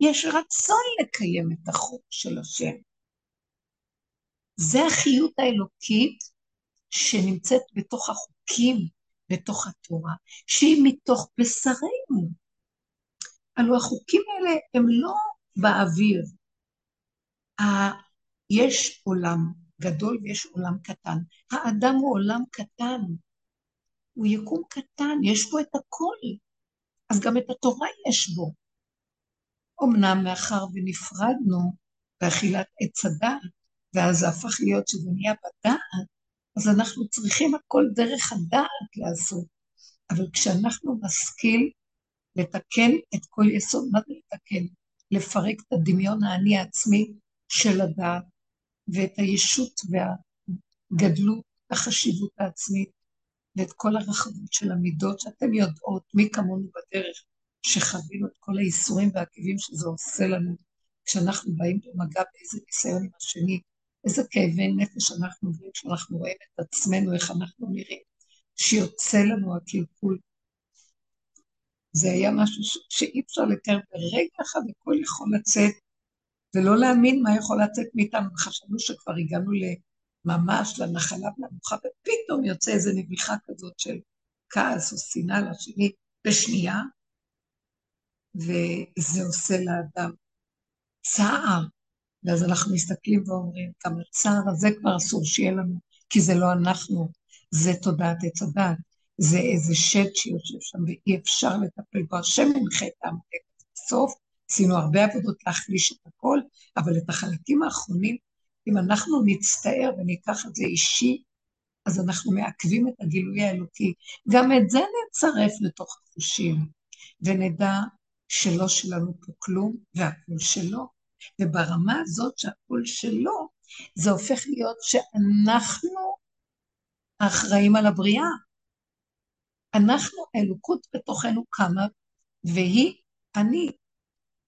יש רצון לקיים את החוק של השם. זה החיות האלוקית שנמצאת בתוך החוקים, בתוך התורה, שהיא מתוך בשרנו. הלוא החוקים האלה הם לא באוויר. יש עולם גדול ויש עולם קטן. האדם הוא עולם קטן. הוא יקום קטן, יש בו את הכל. אז גם את התורה יש בו. אמנם מאחר ונפרדנו באכילת עץ הדעת, ואז זה הפך להיות שזה נהיה בדעת, אז אנחנו צריכים הכל דרך הדעת לעשות. אבל כשאנחנו נשכיל לתקן את כל יסוד, מה זה לתקן? לפרק את הדמיון האני העצמי של הדעת, ואת הישות והגדלות, החשיבות העצמית, ואת כל הרחבות של המידות שאתם יודעות, מי כמונו בדרך, שחווינו את כל האיסורים והעקבים שזה עושה לנו, כשאנחנו באים במגע באיזה ניסיון עם השני, איזה כאבי נפש אנחנו עוברים כשאנחנו רואים את עצמנו, איך אנחנו נראים, שיוצא לנו הקלקול. זה היה משהו ש... שאי אפשר לתאר ברגע אחד, הכל יכול לצאת, ולא להאמין מה יכול לצאת מאיתנו, וחשבנו שכבר הגענו ממש לנחלה ולמנוחה, ופתאום יוצא איזו נביחה כזאת של כעס או שנאה לשני בשנייה, וזה עושה לאדם צער. ואז אנחנו מסתכלים ואומרים, גם הצער הזה כבר אסור שיהיה לנו, כי זה לא אנחנו, זה תודעת עץ הדת, זה איזה שד שיושב שם ואי אפשר לטפל בו. השם מנחה את העמק. בסוף עשינו הרבה עבודות להחליש את הכל, אבל את החלקים האחרונים, אם אנחנו נצטער וניקח את זה אישי, אז אנחנו מעכבים את הגילוי האלוקי. גם את זה נצרף לתוך החושים, ונדע שלא שלנו פה כלום, והכול שלו. וברמה הזאת שהכול שלו, זה הופך להיות שאנחנו האחראים על הבריאה. אנחנו, האלוקות בתוכנו קמה, והיא, אני,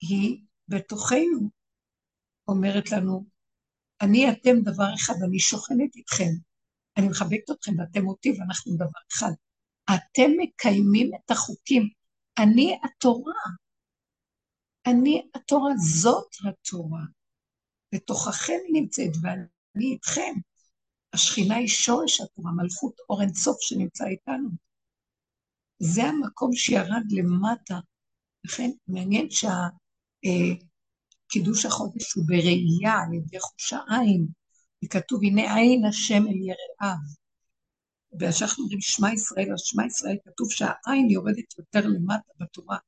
היא בתוכנו, אומרת לנו, אני אתם דבר אחד, אני שוכנת איתכם, אני מחבקת אתכם ואתם אותי ואנחנו דבר אחד. אתם מקיימים את החוקים, אני התורה, אני התורה, זאת התורה. בתוככם נמצאת ואני איתכם. השכינה היא שורש התורה, מלכות אור אינסוף שנמצא איתנו. זה המקום שירד למטה. לכן מעניין שהקידוש אה, החודש הוא בראייה על ידי חוש העין, וכתוב הנה עין השם אל יראיו. וכשאנחנו אומרים שמע ישראל, על שמע ישראל כתוב שהעין יורדת יותר למטה בתורה.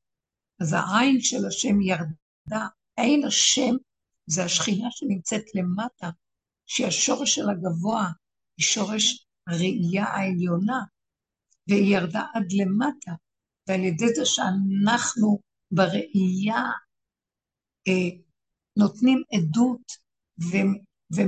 אז העין של השם ירדה, עין השם זה השכינה שנמצאת למטה, שהיא השורש של הגבוה, היא שורש הראייה העליונה, והיא ירדה עד למטה, ועל ידי זה שאנחנו בראייה נותנים עדות ו, ו,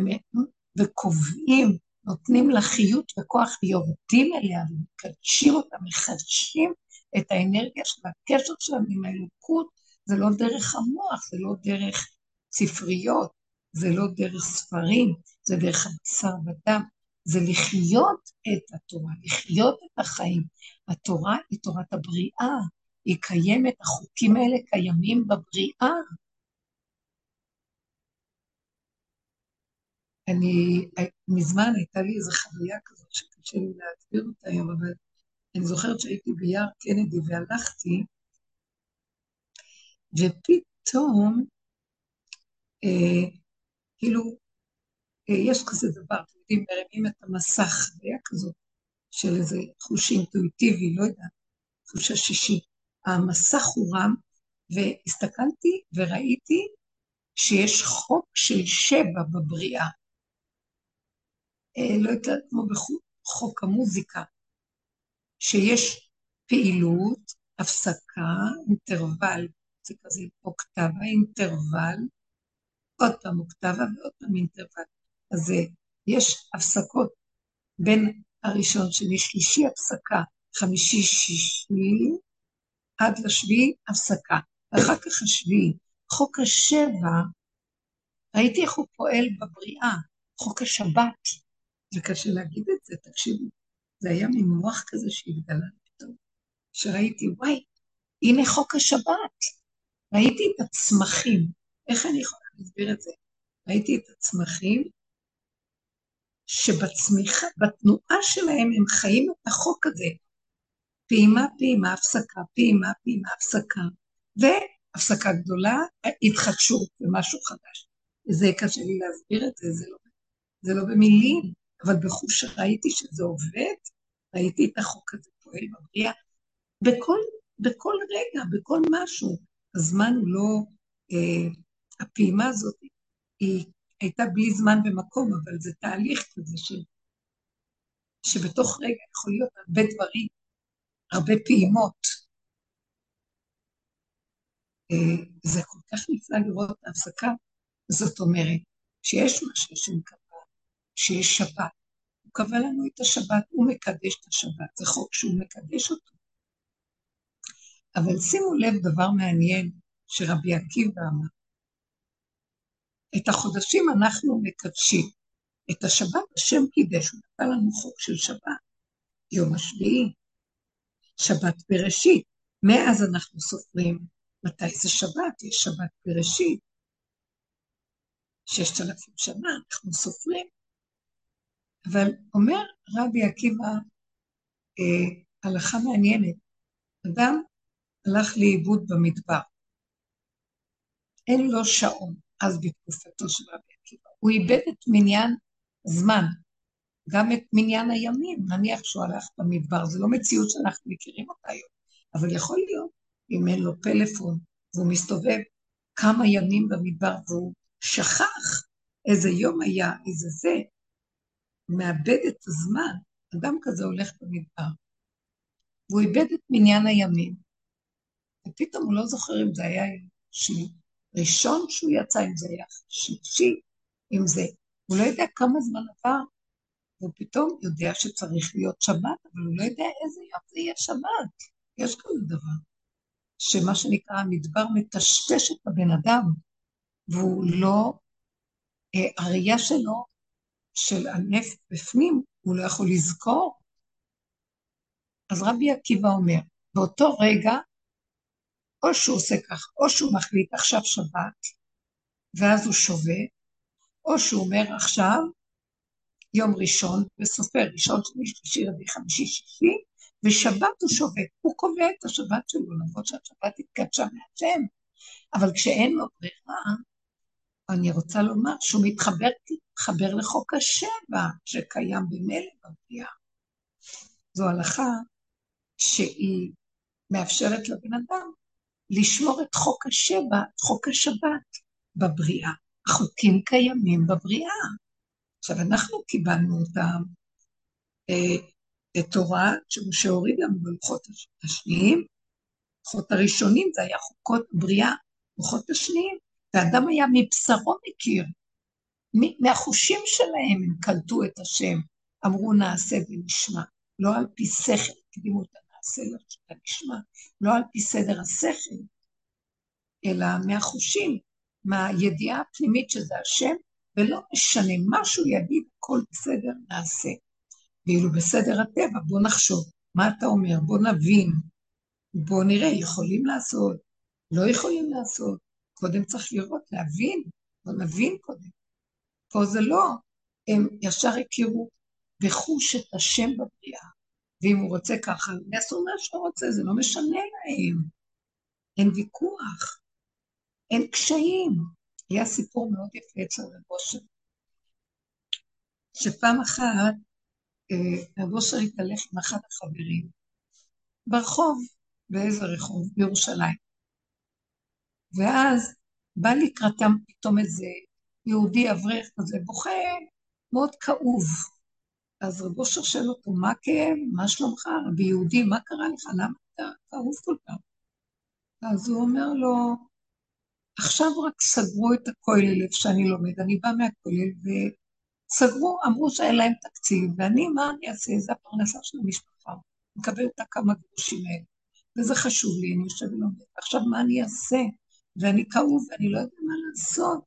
וקובעים, נותנים לה חיות וכוח ויורדים אליה ומקדשים אותה, מחדשים את האנרגיה של הקשר שלנו עם האלוקות, זה לא דרך המוח, זה לא דרך ספריות, זה לא דרך ספרים, זה דרך הבשר ודם, זה לחיות את התורה, לחיות את החיים. התורה היא תורת הבריאה, היא קיימת, החוקים האלה קיימים בבריאה. אני, מזמן הייתה לי איזו חוויה כזאת שקשה לי להסביר אותה היום, אבל אני זוכרת שהייתי ביער קנדי והלכתי, ופתאום, אה, כאילו, אה, יש כזה דבר, אתם יודעים, מרימים את המסך, היה כזאת של איזה חוש אינטואיטיבי, לא יודעת, חוש השישי. המסך הורם, והסתכלתי וראיתי שיש חוק של שבע בבריאה. אה, לא יודעת, כמו בחוק המוזיקה, שיש פעילות, הפסקה, אינטרוול, זה כזה אוקטבה, אינטרוול, עוד פעם אוקטבה ועוד פעם אינטרוול. אז אה, יש הפסקות בין הראשון, שני, שלישי, הפסקה, חמישי, שישי, עד לשביעי, הפסקה. ואחר כך השביעי. חוק השבע, ראיתי איך הוא פועל בבריאה, חוק השבת. זה קשה להגיד את זה, תקשיבו. זה היה מין מוח כזה שהתגלה פתאום, שראיתי, וואי, הנה חוק השבת. ראיתי את הצמחים. איך אני יכולה להסביר את זה? ראיתי את הצמחים שבצמיחה, בתנועה שלהם הם חיים את החוק הזה. פעימה, פעימה, הפסקה, פעימה, פעימה, הפסקה, והפסקה גדולה, התחדשות ומשהו חדש. זה קשה לי להסביר את זה, זה לא, זה לא במילים, אבל בחוש ראיתי שזה עובד, ראיתי את החוק הזה פועל בבריאה, בכל, בכל רגע, בכל משהו. הזמן הוא לא, אה, הפעימה הזאת היא הייתה בלי זמן ומקום, אבל זה תהליך כזה ש... שבתוך רגע יכול להיות הרבה דברים, הרבה פעימות. אה, זה כל כך נפלא לראות את ההפסקה, זאת אומרת, שיש מה שהשם קבע, שיש שבת. הוא קבע לנו את השבת, הוא מקדש את השבת, זה חוק שהוא מקדש אותו. אבל שימו לב דבר מעניין שרבי עקיבא אמר, את החודשים אנחנו מקדשים. את השבת השם קידש, הוא נתן לנו חוק של שבת, יום השביעי, שבת בראשית. מאז אנחנו סופרים מתי זה שבת, יש שבת בראשית. ששת אלפים שנה אנחנו סופרים. אבל אומר רבי עקיבא אה, הלכה מעניינת, אדם הלך לאיבוד במדבר, אין לו שעון, אז בתקופתו של רבי עקיבא. הוא איבד את מניין זמן, גם את מניין הימים, נניח שהוא הלך במדבר, זו לא מציאות שאנחנו מכירים אותה היום, אבל יכול להיות, אם אין לו פלאפון, והוא מסתובב כמה ימים במדבר והוא שכח איזה יום היה, איזה זה, מאבד את הזמן, אדם כזה הולך במדבר, והוא איבד את מניין הימים, ופתאום הוא לא זוכר אם זה היה שני, ראשון שהוא יצא, אם זה היה שלישי, אם זה... הוא לא יודע כמה זמן עבר, והוא פתאום יודע שצריך להיות שבת, אבל הוא לא יודע איזה יום זה יהיה שבת. יש כזה דבר. שמה שנקרא המדבר מטשטש את הבן אדם, והוא לא... אה, הראייה שלו, של הנפט בפנים, הוא לא יכול לזכור. אז רבי עקיבא אומר, באותו רגע או שהוא עושה כך, או שהוא מחליט עכשיו שבת, ואז הוא שובת, או שהוא אומר עכשיו, יום ראשון, וסופר ראשון, שני, שלישי, רביעי, חמישי, שישי, ושבת הוא שובת. הוא קובע את השבת שלו, למרות שהשבת התקדשה מהשם. אבל כשאין לו ברירה, אני רוצה לומר שהוא מתחבר, מתחבר לחוק השבע שקיים במילא בבריאה. זו הלכה שהיא מאפשרת לבן אדם לשמור את חוק השבע, חוק השבת בבריאה. החוקים קיימים בבריאה. עכשיו, אנחנו קיבלנו אותם, אה, את תורה שמשה הוריד לנו בלוחות השניים, לוחות הראשונים זה היה חוקות בריאה, לוחות השניים, ואדם היה מבשרו מכיר, מהחושים שלהם הם קלטו את השם, אמרו נעשה ונשמע, לא על פי שכל, הקדימו את הנעשה לנשמע, לא על פי סדר השכל, אלא מהחושים, מהידיעה הפנימית שזה השם, ולא משנה מה שהוא יגיד, הכל בסדר, נעשה. ואילו בסדר הטבע, בוא נחשוב, מה אתה אומר? בוא נבין, בוא נראה, יכולים לעשות, לא יכולים לעשות. קודם צריך לראות, להבין, בוא נבין קודם. פה זה לא, הם ישר הכירו בחוש את השם בבריאה, ואם הוא רוצה ככה, הם יעשו מה שהוא רוצה, זה לא משנה להם. אין ויכוח, אין קשיים. היה סיפור מאוד יפה אצל רב אושר, שפעם אחת אה, רב אושר התהלך עם אחד החברים ברחוב, באיזה רחוב? בירושלים. ואז בא לקראתם פתאום איזה יהודי אברך כזה, בוכה, מאוד כאוב. אז רב אושר שואל אותו, מה כאב? מה שלומך? רבי יהודי, מה קרה לך? למה אתה כאוב כל כך? אז הוא אומר לו, עכשיו רק סגרו את הכולל איפה שאני לומד, אני באה מהכולל, וסגרו, אמרו שאין להם תקציב, ואני, מה אני אעשה? זה הפרנסה של המשפחה, מקבל את הכמה גרושים האלה, וזה חשוב לי, אני יושב ולומד. עכשיו מה אני אעשה? ואני כאוב, ואני לא יודע מה לעשות.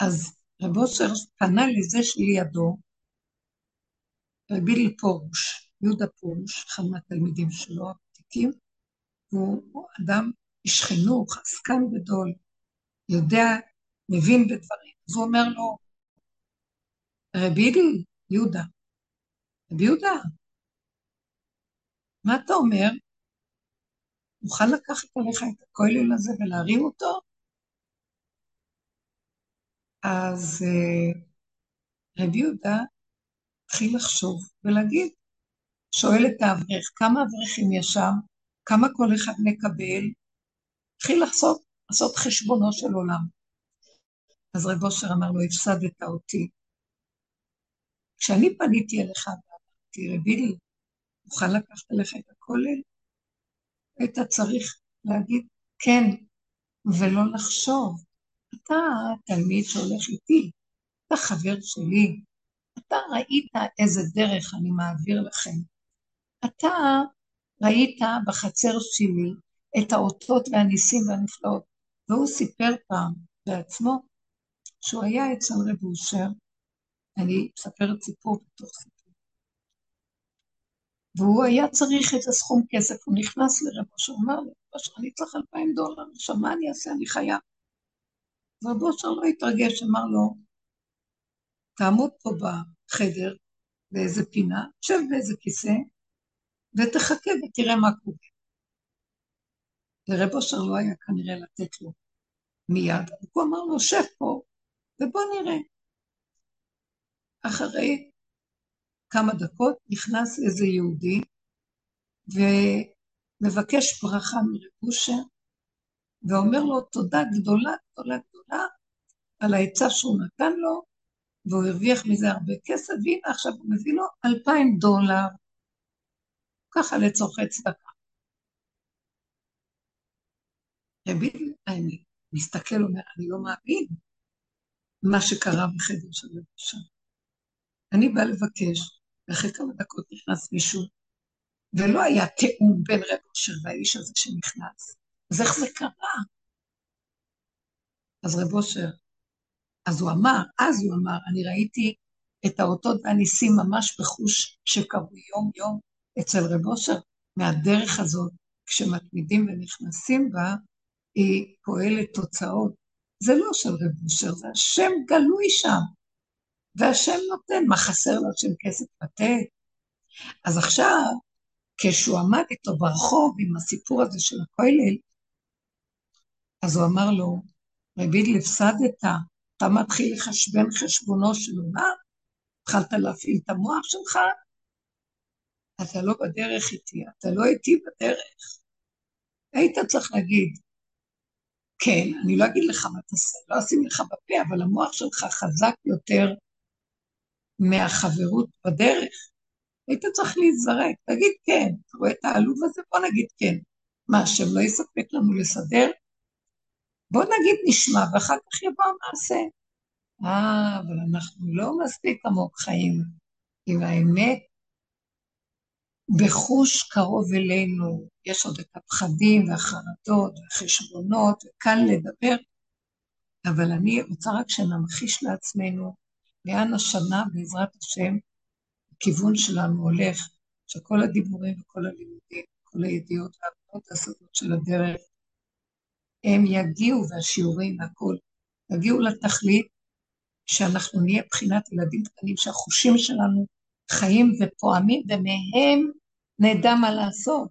אז רב אושר פנה לזה שלידו, רבי פורוש, יהודה פורוש, אחד מהתלמידים שלו, הוותיקים, הוא אדם איש חינוך, עסקן גדול, יודע, מבין בדברים. אז הוא אומר לו, רבי יהודה, רבי יהודה, מה אתה אומר? מוכן לקחת עליך את הכולל הזה ולהרים אותו? אז אה, רבי יהודה התחיל לחשוב ולהגיד, שואל את האברך, כמה אברכים יש שם? כמה כל אחד מקבל? התחיל לעשות, לעשות חשבונו של עולם. אז רב אושר אמר לו, הפסדת אותי. כשאני פניתי אליך ואמרתי, רבי לי, מוכן לקחת לך את הכולל? היית צריך להגיד כן, ולא לחשוב. אתה תלמיד שהולך איתי, אתה חבר שלי, אתה ראית איזה דרך אני מעביר לכם. אתה ראית בחצר שלי את האותות והניסים והנפלאות. והוא סיפר פעם בעצמו שהוא היה אצל רב אושר, אני מספרת סיפור בתוך סיפור, והוא היה צריך איזה סכום כסף, הוא נכנס לרב אושר, אמר לו, אושר, אני צריך אלפיים דולר, עכשיו מה אני אעשה? אני חייב. רב אושר לא התרגש, אמר לו, תעמוד פה בחדר, באיזה פינה, שב באיזה כיסא, ותחכה ותראה מה קורה. ורב אושר לא היה כנראה לתת לו מיד, הוא אמר לו, שב פה, ובוא נראה. אחרי כמה דקות נכנס איזה יהודי ומבקש ברכה מרב אושר, ואומר לו תודה גדולה, גדולה, גדולה על העצה שהוא נתן לו, והוא הרוויח מזה הרבה כסף, והנה עכשיו הוא מביא לו אלפיים דולר, ככה לצורכי צדקה. רבי, אני מסתכל, אומר, אני לא מאמין מה שקרה בחדר של רבי שם. אני באה לבקש, ואחרי כמה דקות נכנס מישהו, ולא היה תיאום בין רב אושר והאיש הזה שנכנס. אז איך זה קרה? אז רב אושר, אז הוא אמר, אז הוא אמר, אני ראיתי את האותות והניסים ממש בחוש שקרו יום-יום אצל רב אושר, מהדרך הזאת, כשמתמידים ונכנסים בה, היא פועלת תוצאות. זה לא של רב אושר, זה השם גלוי שם. והשם נותן, מה חסר לו השם כסף לתת? אז עכשיו, כשהוא עמד איתו ברחוב עם הסיפור הזה של הכולל, אז הוא אמר לו, רבי הפסדת, אתה מתחיל לחשבן חשבונו של עולם? התחלת להפעיל את המוח שלך? אתה לא בדרך איתי, אתה לא איתי בדרך. היית צריך להגיד, כן, אני לא אגיד לך מה תעשה, לא אשים לך בפה, אבל המוח שלך חזק יותר מהחברות בדרך. היית צריך להיזרק, תגיד כן, אתה רואה את העלוב הזה? בוא נגיד כן. מה, השם לא יספק לנו לסדר? בוא נגיד נשמע, ואחר כך יבוא המעשה. אה, אבל אנחנו לא מספיק עמוק חיים עם האמת בחוש קרוב אלינו. יש עוד את הפחדים והחרדות והחשבונות, וקל לדבר, אבל אני רוצה רק שנמחיש לעצמנו לאן השנה, בעזרת השם, הכיוון שלנו הולך, שכל הדיבורים וכל הלימודים, כל הידיעות והעבודות הסודות של הדרך, הם יגיעו, והשיעורים והכול, יגיעו לתכלית שאנחנו נהיה בחינת ילדים קטנים שהחושים שלנו חיים ופועמים, ומהם נדע מה לעשות.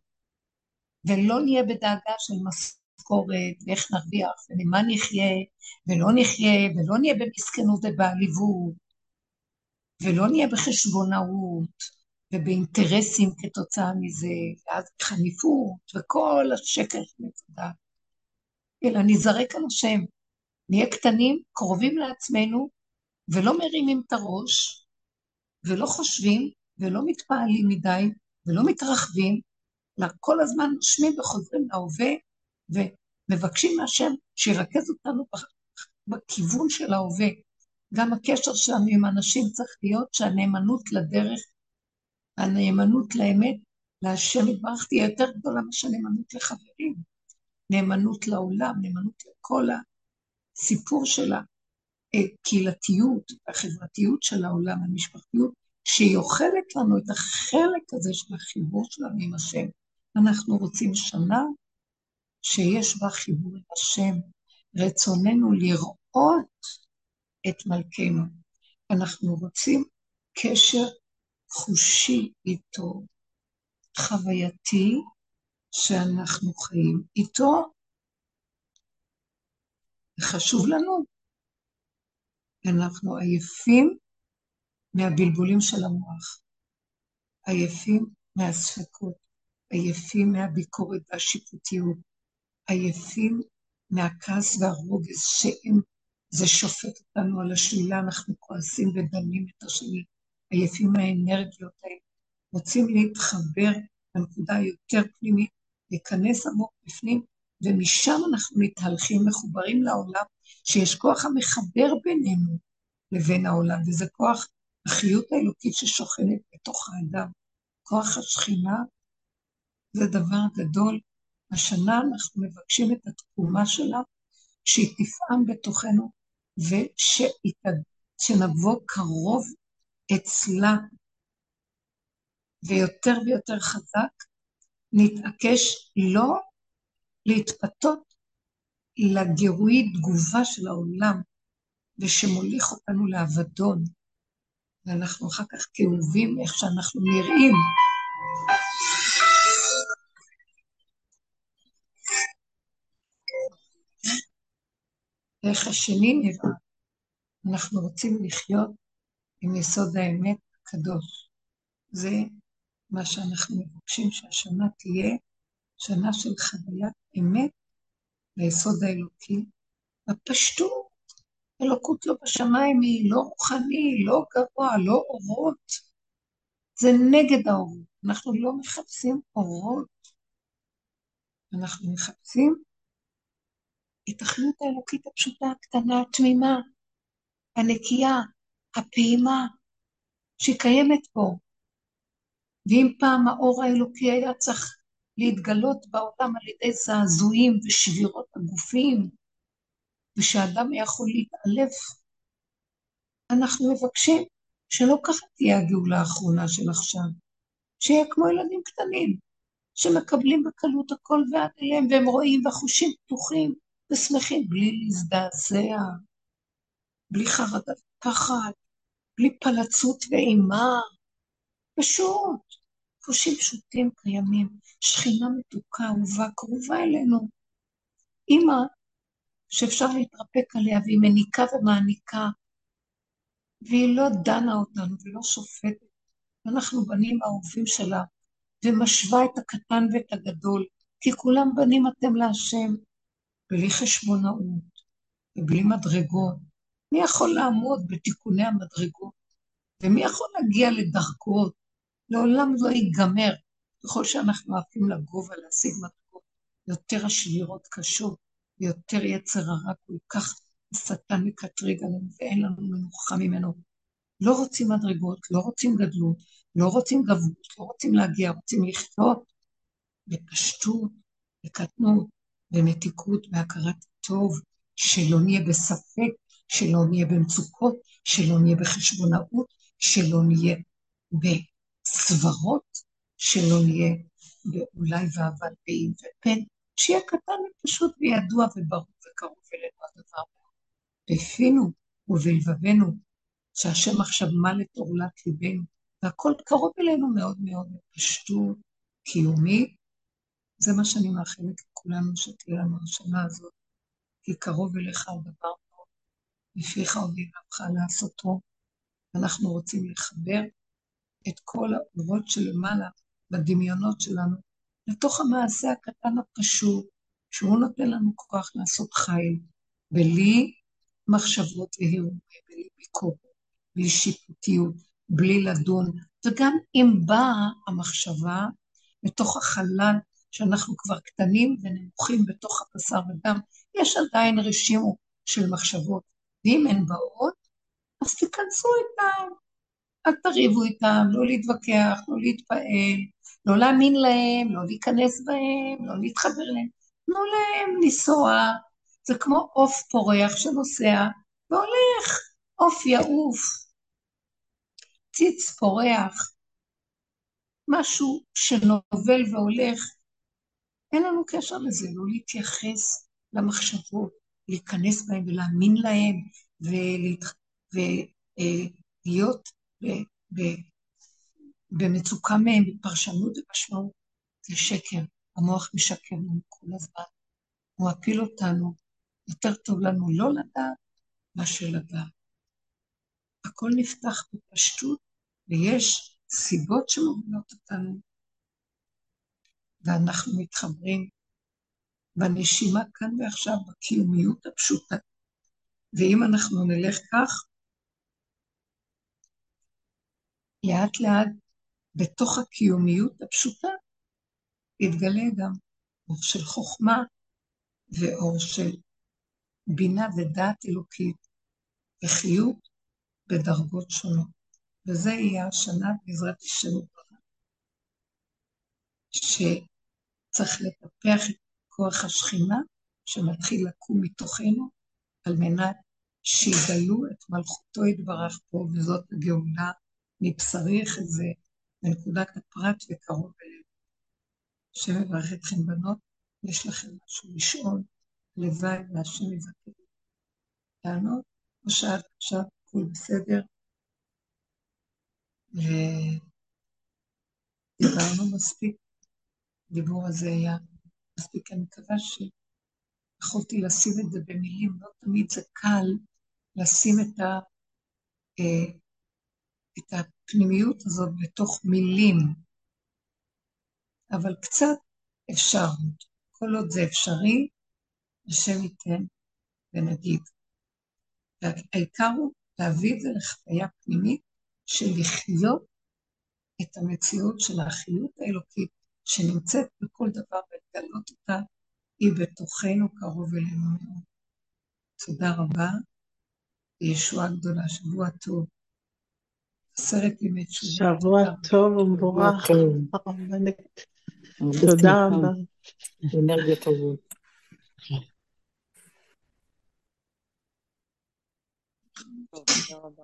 ולא נהיה בדאגה של משכורת, ואיך נרוויח, וממה נחיה, ולא נחיה, ולא נהיה במסכנות ובעליבות, ולא נהיה בחשבונאות, ובאינטרסים כתוצאה מזה, ואז חניפות, וכל השקר מצדה. אלא נזרק על השם. נהיה קטנים, קרובים לעצמנו, ולא מרימים את הראש, ולא חושבים, ולא מתפעלים מדי, ולא מתרחבים, אלא כל הזמן נושמים וחוזרים להווה, ומבקשים מהשם שירכז אותנו בכיוון של ההווה. גם הקשר שלנו עם אנשים צריך להיות שהנאמנות לדרך, הנאמנות לאמת, להשם יתברך תהיה יותר גדולה מאשר נאמנות לחברים. נאמנות לעולם, נאמנות לכל הסיפור שלה. הקהילתיות, החברתיות של העולם, המשפחתיות, שהיא אוכלת לנו את החלק הזה של החיבור שלנו עם השם. אנחנו רוצים שנה שיש בה חיבור עם השם. רצוננו לראות את מלכנו. אנחנו רוצים קשר חושי איתו, חווייתי, שאנחנו חיים איתו. חשוב לנו אנחנו עייפים מהבלבולים של המוח, עייפים מהספקות, עייפים מהביקורת והשיפוטיות, עייפים מהכעס והרוגז שהם, זה שופט אותנו על השלילה, אנחנו כועסים ודנים את השני, עייפים מהאנרגיות האלה, רוצים להתחבר לנקודה היותר פנימית, להיכנס עמוק בפנים, ומשם אנחנו מתהלכים מחוברים לעולם שיש כוח המחבר בינינו לבין העולם, וזה כוח החיות האלוקית ששוכנת בתוך האדם. כוח השכינה זה דבר גדול. השנה אנחנו מבקשים את התקומה שלה, שהיא תפעם בתוכנו, ושנבוא קרוב אצלה, ויותר ויותר חזק, נתעקש לא להתפתות לגירוי תגובה של העולם, ושמוליך אותנו לאבדון, ואנחנו אחר כך כאובים איך שאנחנו נראים. איך השני נראה. אנחנו רוצים לחיות עם יסוד האמת הקדוש. זה מה שאנחנו מבקשים שהשנה תהיה, שנה של חוויית אמת ליסוד האלוקי, הפשטות, אלוקות לא בשמיים היא לא רוחני, לא גבוה, לא אורות. זה נגד האורות. אנחנו לא מחפשים אורות, אנחנו מחפשים את החיות האלוקית הפשוטה, הקטנה, התמימה, הנקייה, הפעימה, שהיא קיימת פה. ואם פעם האור האלוקי היה צריך להתגלות בעולם על ידי זעזועים ושבירות הגופים, ושאדם יכול להתעלף. אנחנו מבקשים שלא ככה תהיה הגאולה האחרונה של עכשיו, שיהיה כמו ילדים קטנים, שמקבלים בקלות הכל ועד אליהם, והם רואים והחושים פתוחים ושמחים, בלי להזדעזע, בלי חרדת פחד, בלי פלצות ואימה, פשוט. חושים פשוטים קיימים, שכינה מתוקה, אהובה, קרובה אלינו. אימא שאפשר להתרפק עליה, והיא מניקה ומעניקה, והיא לא דנה אותנו ולא שופטת, אנחנו בנים אהובים שלה, ומשווה את הקטן ואת הגדול, כי כולם בנים אתם להשם, בלי חשבונאות ובלי מדרגות. מי יכול לעמוד בתיקוני המדרגות? ומי יכול להגיע לדרגות? לעולם לא ייגמר. ככל שאנחנו עפים לגובה להשיג מדרגות, יותר השבירות קשות, ויותר יצר הרע כל כך השטן מקטריג עלינו, ואין לנו מנוחה ממנו. לא רוצים מדרגות, לא רוצים גדלות, לא רוצים גבות, לא רוצים להגיע, רוצים לחיות בפשטות, בקטנות, במתיקות, בהכרת טוב, שלא נהיה בספק, שלא נהיה במצוקות, שלא נהיה בחשבונאות, שלא נהיה בסברות, שלא נהיה באולי ואבל ואם ופן, שיהיה קטן ופשוט וידוע וברור וקרוב אלינו הדבר. בפינו ובלבבנו, שהשם עכשיו מל את עורלת ליבנו, והכל קרוב אלינו מאוד מאוד בפשטות קיומית. זה מה שאני מאחלת לכולנו שתהיה לנו השנה הזאת, כי קרוב אליך הדבר מאוד, לפיך ובלבבך לעשותו. אנחנו רוצים לחבר את כל האורות שלמעלה בדמיונות שלנו לתוך המעשה הקטן הפשוט, שהוא נותן לנו כוח לעשות חיל, בלי מחשבות והרהורים, בלי ביקורת, בלי שיפוטיות, בלי לדון, וגם אם באה המחשבה מתוך החלל שאנחנו כבר קטנים ונמוכים בתוך הבשר ודם, יש עדיין רשימו של מחשבות, ואם הן באות, אז תיכנסו איתן, אל תריבו איתן, לא להתווכח, לא להתפעל, לא להאמין להם, לא להיכנס בהם, לא להתחבר להם, תנו להם לנסוע, זה כמו עוף פורח שנוסע והולך, עוף יעוף, ציץ פורח, משהו שנובל והולך, אין לנו קשר לזה, לא להתייחס למחשבות, להיכנס בהם ולהאמין להם ולהיות במצוקה מהם, בפרשנות ובמשמעות, זה שקר. המוח משקר לנו כל הזמן. הוא מפיל אותנו, יותר טוב לנו לא לדעת מאשר לדעת. הכל נפתח בפשטות, ויש סיבות שמובילות אותנו, ואנחנו מתחברים בנשימה כאן ועכשיו, בקיומיות הפשוטה. ואם אנחנו נלך כך, לאט לאט בתוך הקיומיות הפשוטה יתגלה גם אור של חוכמה ואור של בינה ודעת אלוקית וחיות בדרגות שונות. וזה יהיה השנה בעזרת השם שצריך לטפח את כוח השכינה שמתחיל לקום מתוכנו על מנת שיגלו את מלכותו יתברך פה, וזאת הגאולה מבשרי זה בנקודת הפרט וקרוב אלינו. השם יברך אתכם בנות, יש לכם משהו לשאול, הלוואי והשם יבקר לענות, או שעד עכשיו הכול בסדר. ודיברנו מספיק, הדיבור הזה היה מספיק, אני מקווה שיכולתי לשים את זה במילים, לא תמיד זה קל לשים את, ה, אה, את הפנימיות הזאת בתוך מילים, אבל קצת אפשר. כל עוד זה אפשרי, השם ייתן ונגיד. והעיקר הוא להביא את זה לחוויה פנימית של לחיות את המציאות של החיות האלוקית שנמצאת בכל דבר ולגלות אותה, היא בתוכנו קרוב אלינו מאוד. תודה רבה, וישועה גדולה, שבוע טוב. עשרת ימי תשובה. שבוע טוב ומבורך. תודה רבה. אנרגיה טובות. תודה רבה.